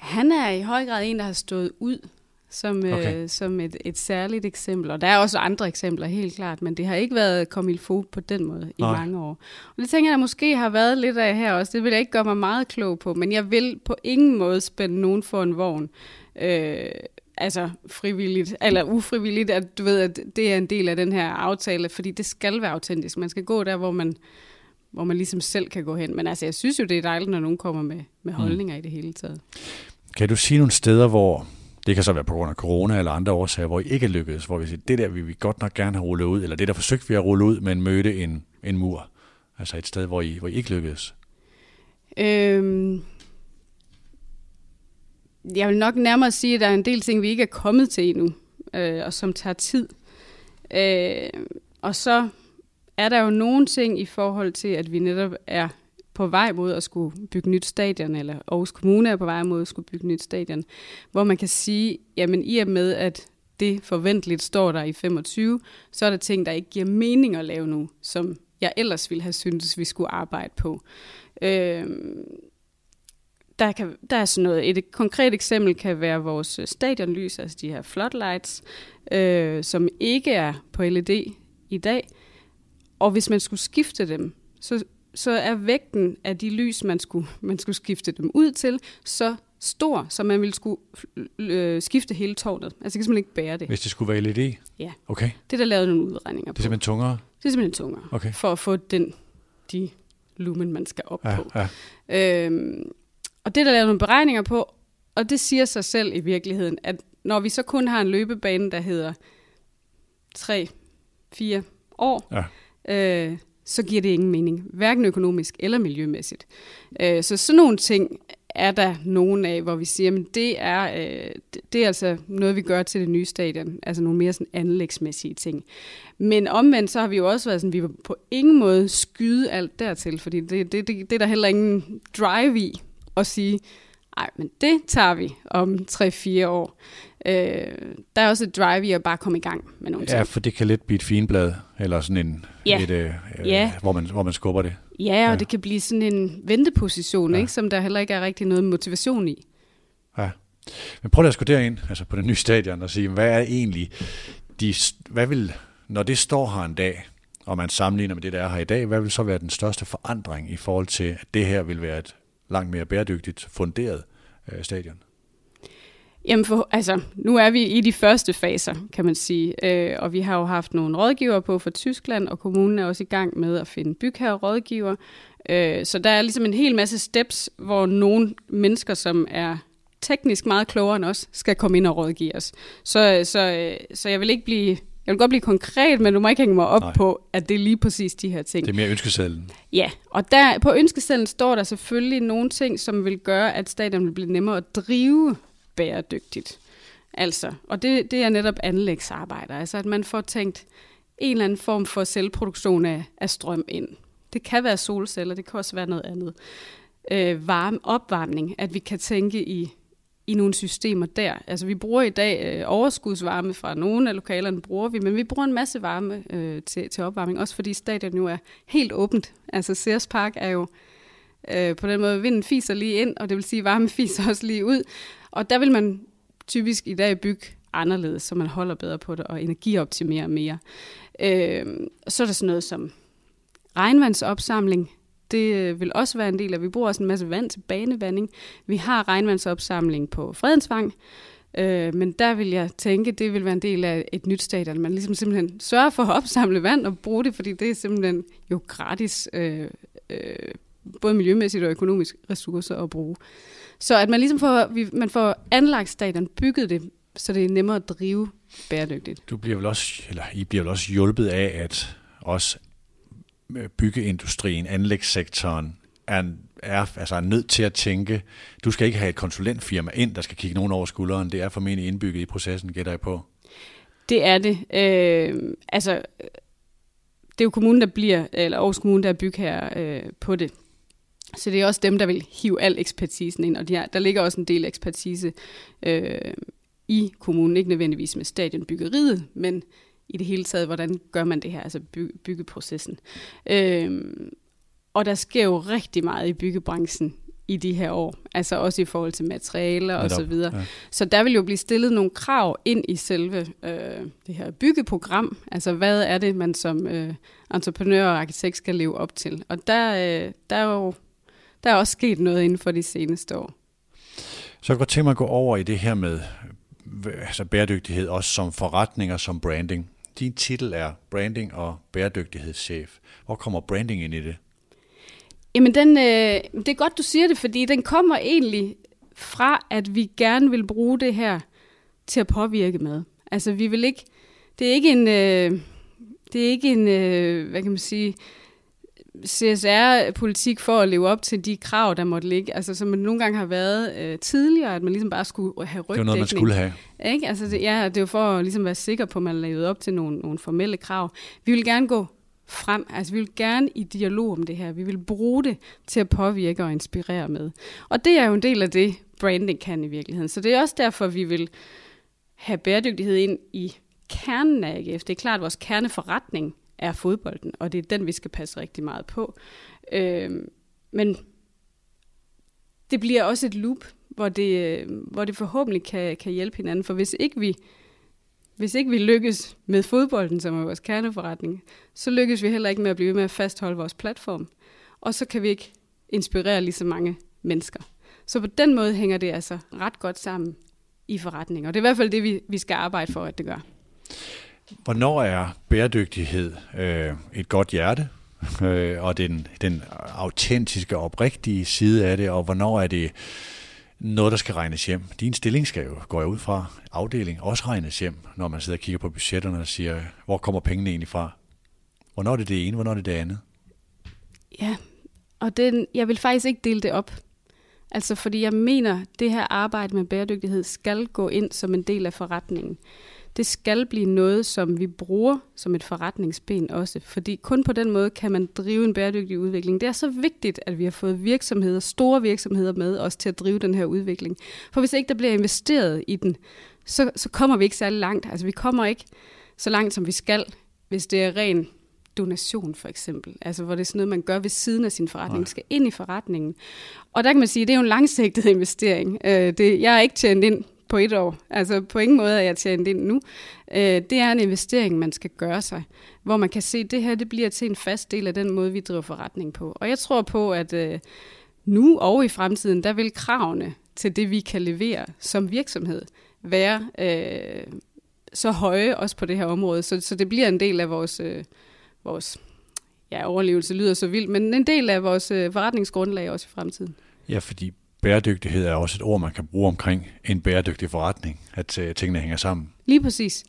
Han er i høj grad en, der har stået ud som, okay. Okay. øh, som et, et særligt eksempel. Og der er også andre eksempler, helt klart, men det har ikke været Camille Fou på den måde i Nej. mange år. Og det tænker jeg, der måske har været lidt af her også. Det vil jeg ikke gøre mig meget klog på, men jeg vil på ingen måde spænde nogen for en vogn. Øh, altså frivilligt, eller ufrivilligt, at du ved, at det er en del af den her aftale, fordi det skal være autentisk. Man skal gå der, hvor man, hvor man ligesom selv kan gå hen. Men altså, jeg synes jo, det er dejligt, når nogen kommer med, med holdninger mm. i det hele taget. Kan du sige nogle steder, hvor det kan så være på grund af corona eller andre årsager, hvor I ikke er lykkedes, hvor vi siger, det der vil vi godt nok gerne have rullet ud, eller det der forsøgte vi at rulle ud, men mødte en, en mur. Altså et sted, hvor I, hvor I ikke lykkedes. Øhm, jeg vil nok nærmere sige, at der er en del ting, vi ikke er kommet til endnu, øh, og som tager tid. Øh, og så er der jo nogle ting i forhold til, at vi netop er på vej mod at skulle bygge nyt stadion, eller Aarhus Kommune er på vej mod at skulle bygge nyt stadion, hvor man kan sige, jamen i og med, at det forventeligt står der i 25, så er der ting, der ikke giver mening at lave nu, som jeg ellers ville have syntes, vi skulle arbejde på. Øh, der, kan, der er sådan noget. Et konkret eksempel kan være vores stadionlys, altså de her floodlights, øh, som ikke er på LED i dag. Og hvis man skulle skifte dem, så, så er vægten af de lys, man skulle, man skulle skifte dem ud til, så stor, så man ville skulle øh, skifte hele tårnet. Altså, det kan simpelthen ikke bære det. Hvis det skulle være LED? Ja. Okay, Det er der lavet nogle udregninger det på. er simpelthen tungere? det er simpelthen tungere, Okay. for at få den, de lumen, man skal op Ja, på. ja. Øhm, og det er der lavet nogle beregninger på, og det siger sig selv i virkeligheden, at når vi så kun har en løbebane, der hedder 3-4 år, Ja. øh, så giver det ingen mening, hverken økonomisk eller miljømæssigt. Øh, så sådan nogle ting er der nogen af, hvor vi siger, at det er, øh, det- er altså noget, vi gør til det nye stadion, altså nogle mere sådan anlægsmæssige ting. Men omvendt, så har vi jo også været sådan, vi vil på ingen måde skyde alt dertil, fordi det, det, det, det er der heller ingen drive i at sige, nej, men det tager vi om 3-4 år. Øh, der er også et drive i at bare komme i gang med nogle ja, ting. for det kan lidt blive et finblad, eller sådan en, Ja. et, øh, øh, Ja. hvor, man, hvor man skubber det. Ja, og Ja. det kan blive sådan en venteposition, Ja. ikke, som der heller ikke er rigtig noget motivation i. Ja. Men prøv at skulle derind, altså på det nye stadion, og sige, hvad er egentlig, de, hvad vil, når det står her en dag, og man sammenligner med det, der er her i dag, hvad vil så være den største forandring i forhold til, at det her vil være et langt mere bæredygtigt funderet øh, stadion? Jamen, for, altså, nu er vi i de første faser, kan man sige, øh, og vi har jo haft nogle rådgiver på fra Tyskland, og kommunen er også i gang med at finde bygherrerådgiver. Øh, så der er ligesom en hel masse steps, hvor nogle mennesker, som er teknisk meget klogere end os, skal komme ind og rådgive os. Så, så, øh, så jeg vil ikke blive... Jeg vil godt blive konkret, men du må ikke hænge mig op Nej. På, at det er lige præcis de her ting. Det er mere ønskesedlen. Ja, og der, på ønskesedlen står der selvfølgelig nogle ting, som vil gøre, at stadion vil blive nemmere at drive bæredygtigt. Altså, og det, det er netop anlægsarbejder, altså at man får tænkt en eller anden form for selvproduktion af, af strøm ind. Det kan være solceller, det kan også være noget andet. Øh, varme, opvarmning, at vi kan tænke i, i nogle systemer der. Altså vi bruger i dag øh, overskudsvarme fra nogle af lokalerne, bruger vi, men vi bruger en masse varme øh, til, til opvarmning, også fordi stadion nu er helt åbent. Altså Sears Park er jo øh, på den måde, vinden fiser lige ind, og det vil sige, at varme fiser også lige ud. Og der vil man typisk i dag bygge anderledes, så man holder bedre på det og energioptimerer mere. Øh, så er der sådan noget som regnvandsopsamling. Det øh, vil også være en del af, vi bruger også en masse vand til banevanding. Vi har regnvandsopsamling på Fredensvang, øh, men der vil jeg tænke, det vil være en del af et nyt stadion. Man ligesom simpelthen sørger for at opsamle vand og bruge det, fordi det er simpelthen jo gratis øh, øh, både miljømæssigt og økonomisk ressourcer at bruge. Så at man ligesom får, vi, man får anlagt stadion, bygget det, så det er nemmere at drive bæredygtigt. Du bliver vel også, eller I bliver vel også hjulpet af, at også byggeindustrien, anlægssektoren, er, er, altså er nødt til at tænke, du skal ikke have et konsulentfirma ind, der skal kigge nogen over skulderen. Det er formentlig indbygget i processen, gætter jeg på. Det er det. Øh, altså, det er jo kommunen, der bliver, eller Aarhus Kommune, der er bygherre øh, på det. Så det er også dem, der vil hive al ekspertisen ind, og de har, der ligger også en del ekspertise øh, i kommunen, ikke nødvendigvis med stadionbyggeriet, men i det hele taget, hvordan gør man det her, altså by, byggeprocessen. Øh, og der sker jo rigtig meget i byggebranchen i de her år, altså også i forhold til materialer og så videre. Ja. Så der vil jo blive stillet nogle krav ind i selve øh, det her byggeprogram, altså hvad er det, man som øh, entreprenør og arkitekt skal leve op til. Og der, øh, der, er jo, der er også sket noget inden for de seneste år. Så jeg godt tænke mig at gå over i det her med altså bæredygtighed, også som forretning og som branding. Din titel er branding og bæredygtighedschef. Hvor kommer branding ind i det? Jamen, den, øh, det er godt, du siger det, fordi den kommer egentlig fra, at vi gerne vil bruge det her til at påvirke med. Altså, vi vil ikke... Det er ikke en... Øh, det er ikke en, øh, hvad kan man sige, CSR-politik for at leve op til de krav, der måtte ligge, altså som man nogle gange har været øh, tidligere, at man ligesom bare skulle have rygdækning. Det var noget, man skulle have. Ikke? Altså, det, ja, det er jo for at ligesom være sikker på, at man levede op til nogle, nogle formelle krav. Vi vil gerne gå frem. Altså, vi vil gerne i dialog om det her. Vi vil bruge det til at påvirke og inspirere med. Og det er jo en del af det, branding kan i virkeligheden. Så det er også derfor, vi vil have bæredygtighed ind i kernen af AGF. Det er klart, vores kerneforretning er fodbolden, og det er den, vi skal passe rigtig meget på. Øh, men det bliver også et loop, hvor det, hvor det forhåbentlig kan, kan hjælpe hinanden. For hvis ikke vi hvis ikke vi lykkes med fodbolden, som er vores kerneforretning, så lykkes vi heller ikke med at blive ved med at fastholde vores platform. Og så kan vi ikke inspirere lige så mange mennesker. Så på den måde hænger det altså ret godt sammen i forretning. Og det er i hvert fald det, vi, vi skal arbejde for, at det gør. Hvornår er bæredygtighed øh, et godt hjerte, øh, og den, den autentiske og oprigtige side af det, og hvornår er det noget, der skal regnes hjem. Din stilling skal jo, går jeg ud fra, afdeling også regnes hjem, når man sidder og kigger på budgetterne og siger, hvor kommer pengene egentlig fra? Hvornår er det det ene, hvornår er det det andet? Ja, og den, jeg vil faktisk ikke dele det op. Altså fordi jeg mener, det her arbejde med bæredygtighed skal gå ind som en del af forretningen det skal blive noget, som vi bruger som et forretningsben også, fordi kun på den måde kan man drive en bæredygtig udvikling. Det er så vigtigt, at vi har fået virksomheder, store virksomheder med os til at drive den her udvikling. For hvis ikke der bliver investeret i den, så, så kommer vi ikke særlig langt. Altså vi kommer ikke så langt, som vi skal, hvis det er ren donation for eksempel, altså hvor det er sådan noget, man gør ved siden af sin forretning, Nej. skal ind i forretningen. Og der kan man sige, at det er jo en langsigtet investering. Øh, det, jeg er ikke tjent ind på et år. Altså på ingen måde er jeg tjent ind nu. Øh, det er en investering, man skal gøre sig, hvor man kan se, at det her det bliver til en fast del af den måde, vi driver forretning på. Og jeg tror på, at øh, nu og i fremtiden, der vil kravene til det, vi kan levere som virksomhed, være øh, så høje også på det her område. Så, så det bliver en del af vores, øh, vores ja, overlevelse lyder så vildt, men en del af vores øh, forretningsgrundlag også i fremtiden. Ja, fordi bæredygtighed er også et ord, man kan bruge omkring en bæredygtig forretning, at uh, tingene hænger sammen. Lige præcis.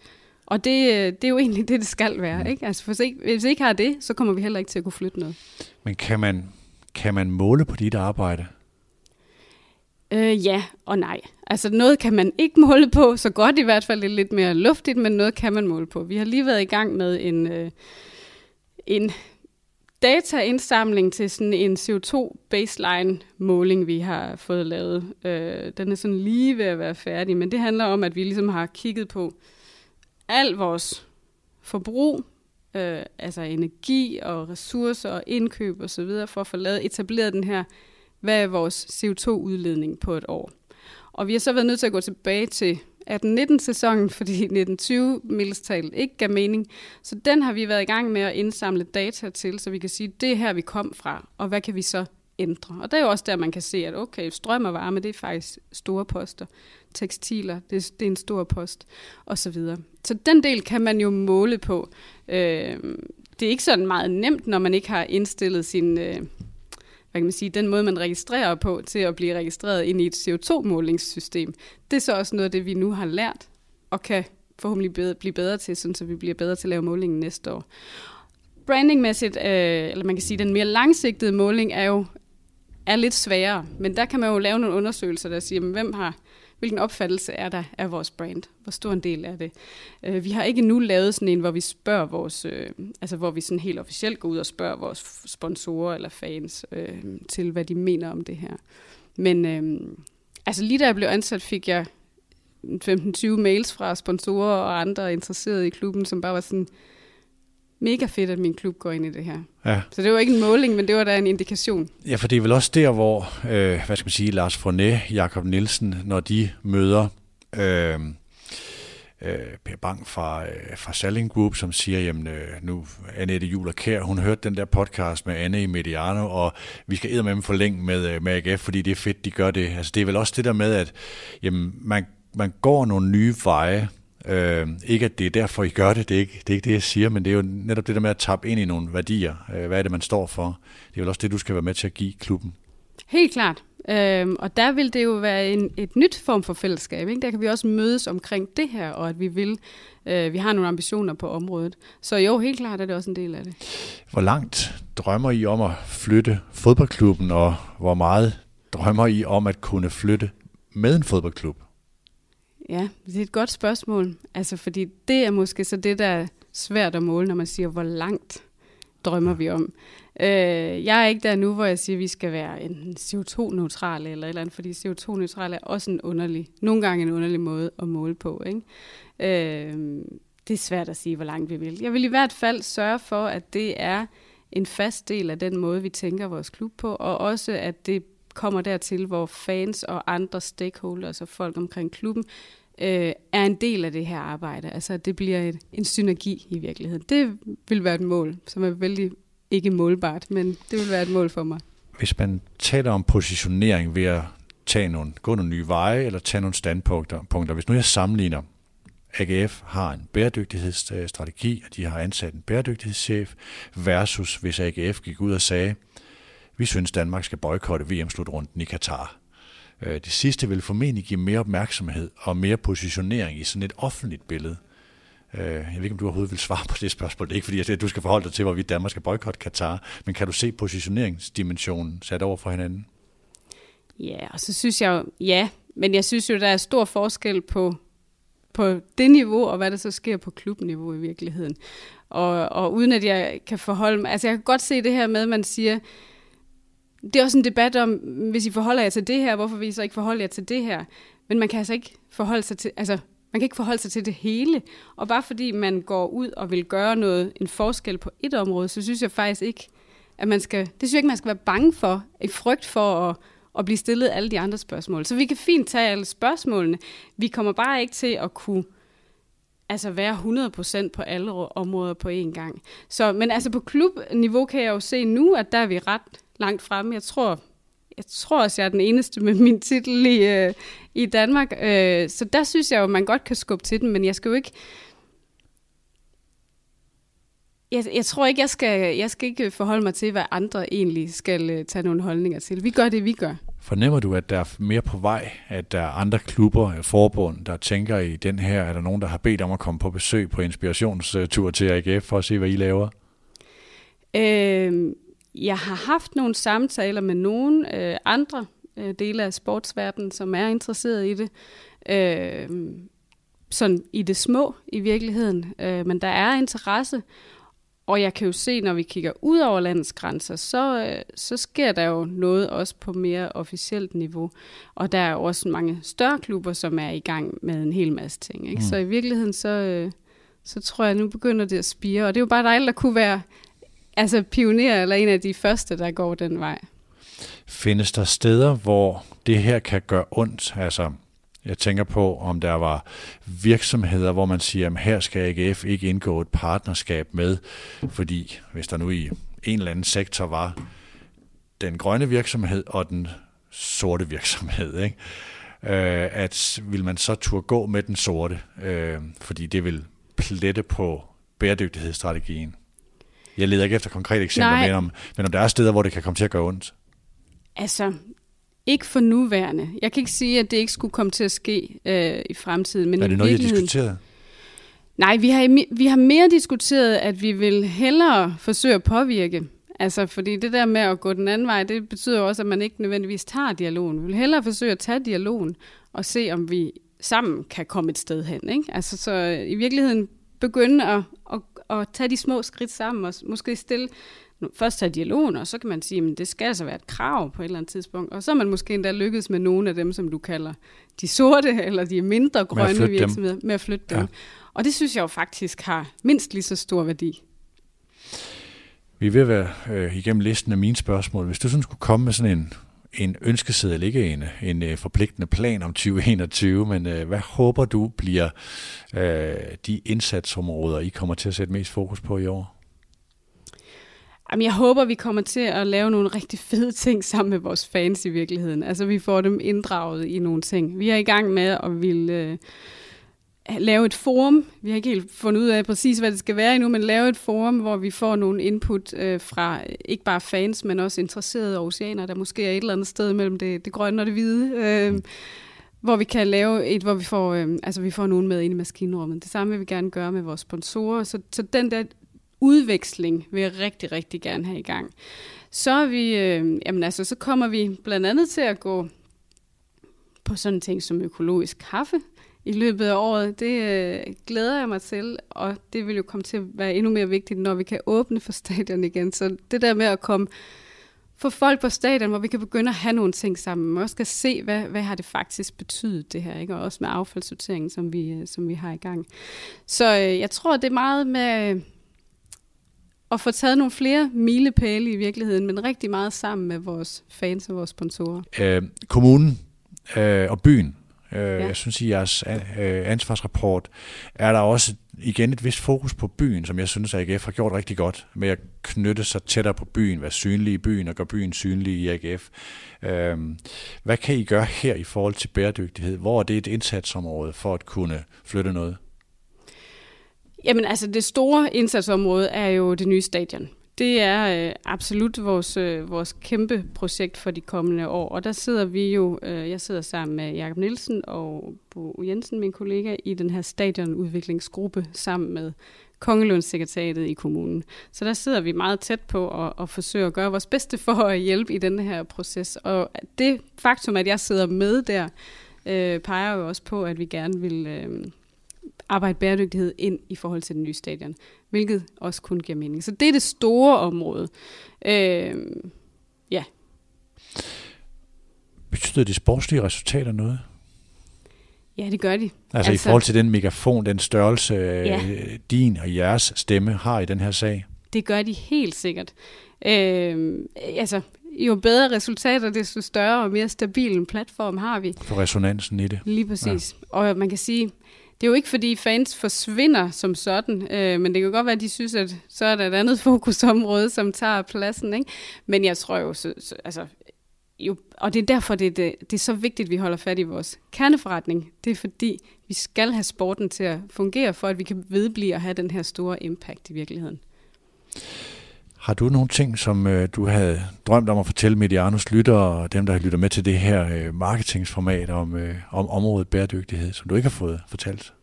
Og det, øh, det er jo egentlig det, det skal være. Mm. Ikke? Altså, hvis, ikke, hvis vi ikke har det, så kommer vi heller ikke til at kunne flytte noget. Men kan man, kan man måle på dit arbejde? Øh, ja og nej. Altså noget kan man ikke måle på, så godt i hvert fald det er lidt mere luftigt, men noget kan man måle på. Vi har lige været i gang med en, øh, en dataindsamling til sådan en CO2-baseline-måling, vi har fået lavet. Øh, den er sådan lige ved at være færdig, men det handler om, at vi ligesom har kigget på al vores forbrug, øh, altså energi og ressourcer og indkøb osv., og så videre, for at få lavet, etableret den her, hvad er vores CO2-udledning på et år. Og vi har så været nødt til at gå tilbage til 18-19 sæsonen, fordi 1920 mildestal ikke gav mening. Så den har vi været i gang med at indsamle data til, så vi kan sige, det er her, vi kom fra, og hvad kan vi så ændre? Og det er jo også der, man kan se, at okay, strøm og varme, det er faktisk store poster. Tekstiler, det, det er en stor post, og så videre. Så den del kan man jo måle på. Øh, det er ikke sådan meget nemt, når man ikke har indstillet sin... Øh, hvad kan man sige, den måde, man registrerer på til at blive registreret ind i et CO2-målingssystem. Det er så også noget af det, vi nu har lært og kan forhåbentlig bedre, blive bedre til, sådan, så vi bliver bedre til at lave målingen næste år. Brandingmæssigt, øh, eller man kan sige, den mere langsigtede måling er jo er lidt sværere, men der kan man jo lave nogle undersøgelser, der siger, hvem har, hvilken opfattelse er der af vores brand? Hvor stor en del er det? Øh, vi har ikke nu lavet sådan en, hvor vi spørger vores, øh, altså hvor vi sådan helt officielt går ud og spørger vores sponsorer eller fans øh, til, hvad de mener om det her. Men øh, altså lige da jeg blev ansat, fik jeg 15-20 mails fra sponsorer og andre interesserede i klubben, som bare var sådan, mega fedt, at min klub går ind i det her. Ja. Så det var ikke en måling, men det var da en indikation. Ja, for det er vel også der, hvor, øh, hvad skal man sige, Lars Fornet, Jakob Nielsen, når de møder øh, øh, Per Bang fra, øh, fra Salling Group, som siger, jamen øh, nu Annette Juler Kær, hun har hørt den der podcast med Anne i Mediano, og vi skal eddermame med forlænge med, øh, med AGF, fordi det er fedt, de gør det. Altså det er vel også det der med, at jamen, man, man går nogle nye veje, Øh, ikke at det er derfor, I gør det, det er, ikke, det er ikke det, jeg siger, men det er jo netop det der med at tappe ind i nogle værdier. Øh, hvad er det, man står for? Det er jo også det, du skal være med til at give klubben. Helt klart. Øhm, og der vil det jo være en, et nyt form for fællesskab. Ikke? Der kan vi også mødes omkring det her, og at vi vil, øh, vi har nogle ambitioner på området. Så jo, helt klart er det også en del af det. Hvor langt drømmer I om at flytte fodboldklubben, og hvor meget drømmer I om at kunne flytte med en fodboldklub? Ja, det er et godt spørgsmål. Altså, fordi det er måske så det, der er svært at måle, når man siger, hvor langt drømmer vi om. Øh, jeg er ikke der nu, hvor jeg siger, at vi skal være en CO2-neutrale eller et eller andet, fordi CO2-neutrale er også en underlig, nogle gange en underlig måde at måle på. Ikke? Øh, det er svært at sige, hvor langt vi vil. Jeg vil i hvert fald sørge for, at det er en fast del af den måde, vi tænker vores klub på, og også at det kommer dertil, hvor fans og andre stakeholders og folk omkring klubben øh, er en del af det her arbejde. Altså, det bliver et, en synergi i virkeligheden. Det vil være et mål, som er vældig ikke målbart, men det vil være et mål for mig. Hvis man taler om positionering ved at tage nogle, gå nogle nye veje eller tage nogle standpunkter, punkter. hvis nu jeg sammenligner AGF har en bæredygtighedsstrategi, og de har ansat en bæredygtighedschef, versus hvis AGF gik ud og sagde, vi synes, Danmark skal boykotte VM-slutrunden i Katar. Øh, det sidste vil formentlig give mere opmærksomhed og mere positionering i sådan et offentligt billede. Øh, jeg ved ikke, om du overhovedet vil svare på det spørgsmål. Det er ikke fordi, at du skal forholde dig til, hvorvidt Danmark skal boykotte Katar, men kan du se positioneringsdimensionen sat over for hinanden? Ja, og så synes jeg jo, ja, men jeg synes jo, der er stor forskel på, på det niveau, og hvad der så sker på klubniveau i virkeligheden. Og, og uden at jeg kan forholde mig, altså jeg kan godt se det her med, at man siger, det er også en debat om, hvis I forholder jer til det her, hvorfor vil I så ikke forholde jer til det her? Men man kan altså ikke forholde sig til, altså, man kan ikke forholde sig til det hele. Og bare fordi man går ud og vil gøre noget, en forskel på et område, så synes jeg faktisk ikke, at man skal, det synes jeg ikke, man skal være bange for, i frygt for at, at blive stillet alle de andre spørgsmål. Så vi kan fint tage alle spørgsmålene. Vi kommer bare ikke til at kunne altså være 100% på alle områder på én gang. Så, men altså på klubniveau kan jeg jo se nu, at der er vi ret langt fremme. Jeg tror, jeg tror også, jeg er den eneste med min titel i, øh, i Danmark. Øh, så der synes jeg jo, man godt kan skubbe til den, men jeg skal jo ikke... Jeg, jeg tror ikke, jeg skal, jeg skal ikke forholde mig til, hvad andre egentlig skal øh, tage nogle holdninger til. Vi gør det, vi gør. Fornemmer du, at der er mere på vej, at der er andre klubber, øh, forbund, der tænker i den her? Er der nogen, der har bedt om at komme på besøg på inspirationstur til AGF for at se, hvad I laver? Øh, jeg har haft nogle samtaler med nogle øh, andre øh, dele af sportsverdenen, som er interesseret i det. Øh, sådan i det små i virkeligheden. Øh, men der er interesse, og jeg kan jo se, når vi kigger ud over landets grænser, så, øh, så sker der jo noget også på mere officielt niveau. Og der er jo også mange større klubber, som er i gang med en hel masse ting. Ikke? Mm. Så i virkeligheden, så, øh, så tror jeg, nu begynder det at spire. Og det er jo bare dejligt at kunne være altså pioner eller en af de første, der går den vej. Findes der steder, hvor det her kan gøre ondt? Altså, jeg tænker på, om der var virksomheder, hvor man siger, at her skal AGF ikke indgå et partnerskab med, fordi hvis der nu i en eller anden sektor var den grønne virksomhed og den sorte virksomhed, ikke? Øh, at vil man så turde gå med den sorte, øh, fordi det vil plette på bæredygtighedsstrategien. Jeg leder ikke efter konkrete eksempler, men om, men om der er steder, hvor det kan komme til at gøre ondt. Altså, ikke for nuværende. Jeg kan ikke sige, at det ikke skulle komme til at ske øh, i fremtiden. Men er det noget, I har diskuteret? Nej, vi har, vi har mere diskuteret, at vi vil hellere forsøge at påvirke. Altså, fordi det der med at gå den anden vej, det betyder også, at man ikke nødvendigvis tager dialogen. Vi vil hellere forsøge at tage dialogen og se, om vi sammen kan komme et sted hen. Ikke? Altså, så øh, i virkeligheden begynde at, at, at tage de små skridt sammen og måske stille først tage dialogen, og så kan man sige, at det skal altså være et krav på et eller andet tidspunkt. Og så er man måske endda lykkedes med nogle af dem, som du kalder de sorte, eller de mindre grønne dem. virksomheder, med at flytte dem. Ja. Og det synes jeg jo faktisk har mindst lige så stor værdi. Vi er ved at være øh, igennem listen af mine spørgsmål. Hvis du sådan skulle komme med sådan en, en ønskeseddel, ikke en, en øh, forpligtende plan om 2021, men øh, hvad håber du bliver øh, de indsatsområder, I kommer til at sætte mest fokus på i år? Jamen, jeg håber, vi kommer til at lave nogle rigtig fede ting sammen med vores fans i virkeligheden. Altså, vi får dem inddraget i nogle ting. Vi er i gang med at ville øh, lave et forum. Vi har ikke helt fundet ud af præcis, hvad det skal være endnu, men lave et forum, hvor vi får nogle input øh, fra ikke bare fans, men også interesserede oceaner, der måske er et eller andet sted mellem det, det grønne og det hvide. Øh, hvor vi kan lave et, hvor vi får, øh, altså vi får nogen med ind i maskinrummet. Det samme vil vi gerne gøre med vores sponsorer. Så, så den der udveksling vil jeg rigtig, rigtig gerne have i gang. Så er vi, øh, jamen altså, så kommer vi blandt andet til at gå på sådan ting som økologisk kaffe i løbet af året. Det øh, glæder jeg mig til, og det vil jo komme til at være endnu mere vigtigt, når vi kan åbne for stadion igen. Så det der med at komme få folk på stadion, hvor vi kan begynde at have nogle ting sammen, og også kan se, hvad, hvad har det faktisk betydet det her, ikke? og også med affaldssorteringen, som vi, øh, som vi har i gang. Så øh, jeg tror, det er meget med øh, at få taget nogle flere milepæle i virkeligheden, men rigtig meget sammen med vores fans og vores sponsorer. Øh, kommunen øh, og byen, øh, ja. Jeg synes i jeres øh, ansvarsrapport, er der også igen et vist fokus på byen, som jeg synes, at AGF har gjort rigtig godt med at knytte sig tættere på byen, være synlig i byen og gøre byen synlig i AGF. Øh, hvad kan I gøre her i forhold til bæredygtighed? Hvor er det et indsatsområde for at kunne flytte noget? Jamen altså, det store indsatsområde er jo det nye stadion. Det er øh, absolut vores, øh, vores kæmpe projekt for de kommende år, og der sidder vi jo, øh, jeg sidder sammen med Jakob Nielsen og Bo Jensen, min kollega, i den her stadionudviklingsgruppe sammen med Kongelundssekretariatet i kommunen. Så der sidder vi meget tæt på og, at forsøger at gøre vores bedste for at hjælpe i den her proces. Og det faktum, at jeg sidder med der, øh, peger jo også på, at vi gerne vil øh, arbejde bæredygtighed ind i forhold til den nye stadion, hvilket også kun giver mening. Så det er det store område. Øh, ja, Betyder de sportslige resultater noget? ja, det gør de. Altså, altså i forhold til den megafon, den størrelse, ja. Ja. din og jeres stemme har i den her sag? Det gør de helt sikkert. Øh, altså, jo bedre resultater, desto større og mere stabil en platform har vi. For resonansen i det? Lige præcis. Ja. Og man kan sige, det er jo ikke fordi fans forsvinder som sådan, øh, men det kan godt være, at de synes, at så er der et andet fokusområde, som tager pladsen. Ikke? Men jeg tror jo, så, så, altså, jo, og det er derfor, det det, det er så vigtigt, at vi holder fat i vores kerneforretning. Det er fordi, vi skal have sporten til at fungere, for at vi kan vedblive at have den her store impact i virkeligheden. Har du nogle ting, som øh, du havde drømt om at fortælle Medianos lyttere og dem, der lytter med til det her øh, marketingsformat om, øh, om området bæredygtighed, som du ikke har fået fortalt?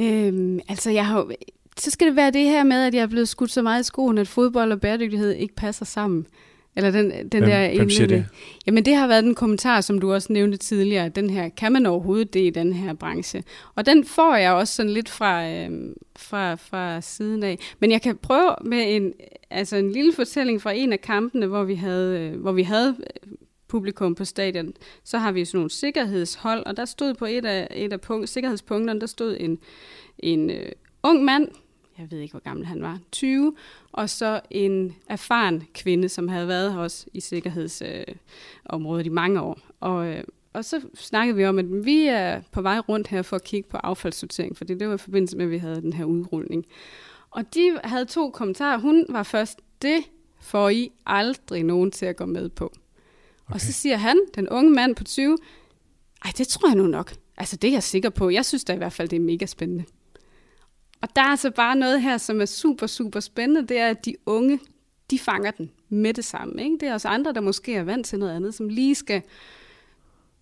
Øhm, altså, jeg har så skal det være det her med, at jeg er blevet skudt så meget i skoen, at fodbold og bæredygtighed ikke passer sammen. Eller den, den Hvem- der hvem siger det? Jamen det har været den kommentar, som du også nævnte tidligere, den her, kan man overhovedet det i den her branche? Og den får jeg også sådan lidt fra, øh, fra, fra siden af. Men jeg kan prøve med en, altså en lille fortælling fra en af kampene, hvor vi havde, øh, hvor vi havde øh, publikum på stadion. Så har vi sådan nogle sikkerhedshold, og der stod på et af, et af punkt, sikkerhedspunkterne, der stod en, en øh, ung mand, jeg ved ikke, hvor gammel han var, 20, og så en erfaren kvinde, som havde været her også i sikkerhedsområdet i mange år. Og, øh, og så snakkede vi om, at vi er på vej rundt her for at kigge på affaldssortering, fordi det var i forbindelse med, at vi havde den her udrulning. Og de havde to kommentarer. Hun var først, det får I aldrig nogen til at gå med på. Okay. Og så siger han, den unge mand på 20, ej, det tror jeg nu nok. Altså, det er jeg sikker på. Jeg synes da i hvert fald, det er mega spændende. Og der er altså bare noget her, som er super, super spændende. Det er, at de unge de fanger den med det samme. Ikke? Det er også andre, der måske er vant til noget andet, som lige skal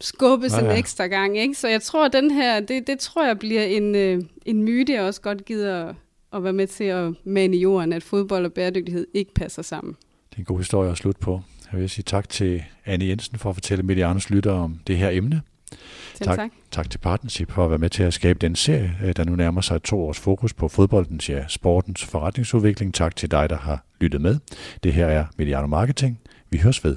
skubbes ja, ja. en ekstra gang. Ikke? Så jeg tror, at den her, det, det tror jeg bliver en, øh, en myte, jeg også godt gider at være med til at mane i jorden, at fodbold og bæredygtighed ikke passer sammen. Det er en god historie at slutte på. Jeg vil sige tak til Anne Jensen for at fortælle Medianos lytter om det her emne. Tak. tak. Tak til Partnership for at være med til at skabe den serie, øh, der nu nærmer sig to års fokus på fodboldens, ja, sportens forretningsudvikling. Tak til dig, der har lyttet med. Det her er Mediano Marketing. Vi høres ved.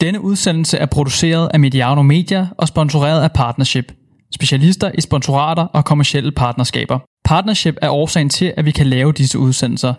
Denne udsendelse er produceret af Mediano Media og sponsoreret af Partnership. Specialister i sponsorater og kommersielle partnerskaber. Partnership er årsagen til, at vi kan lave disse udsendelser.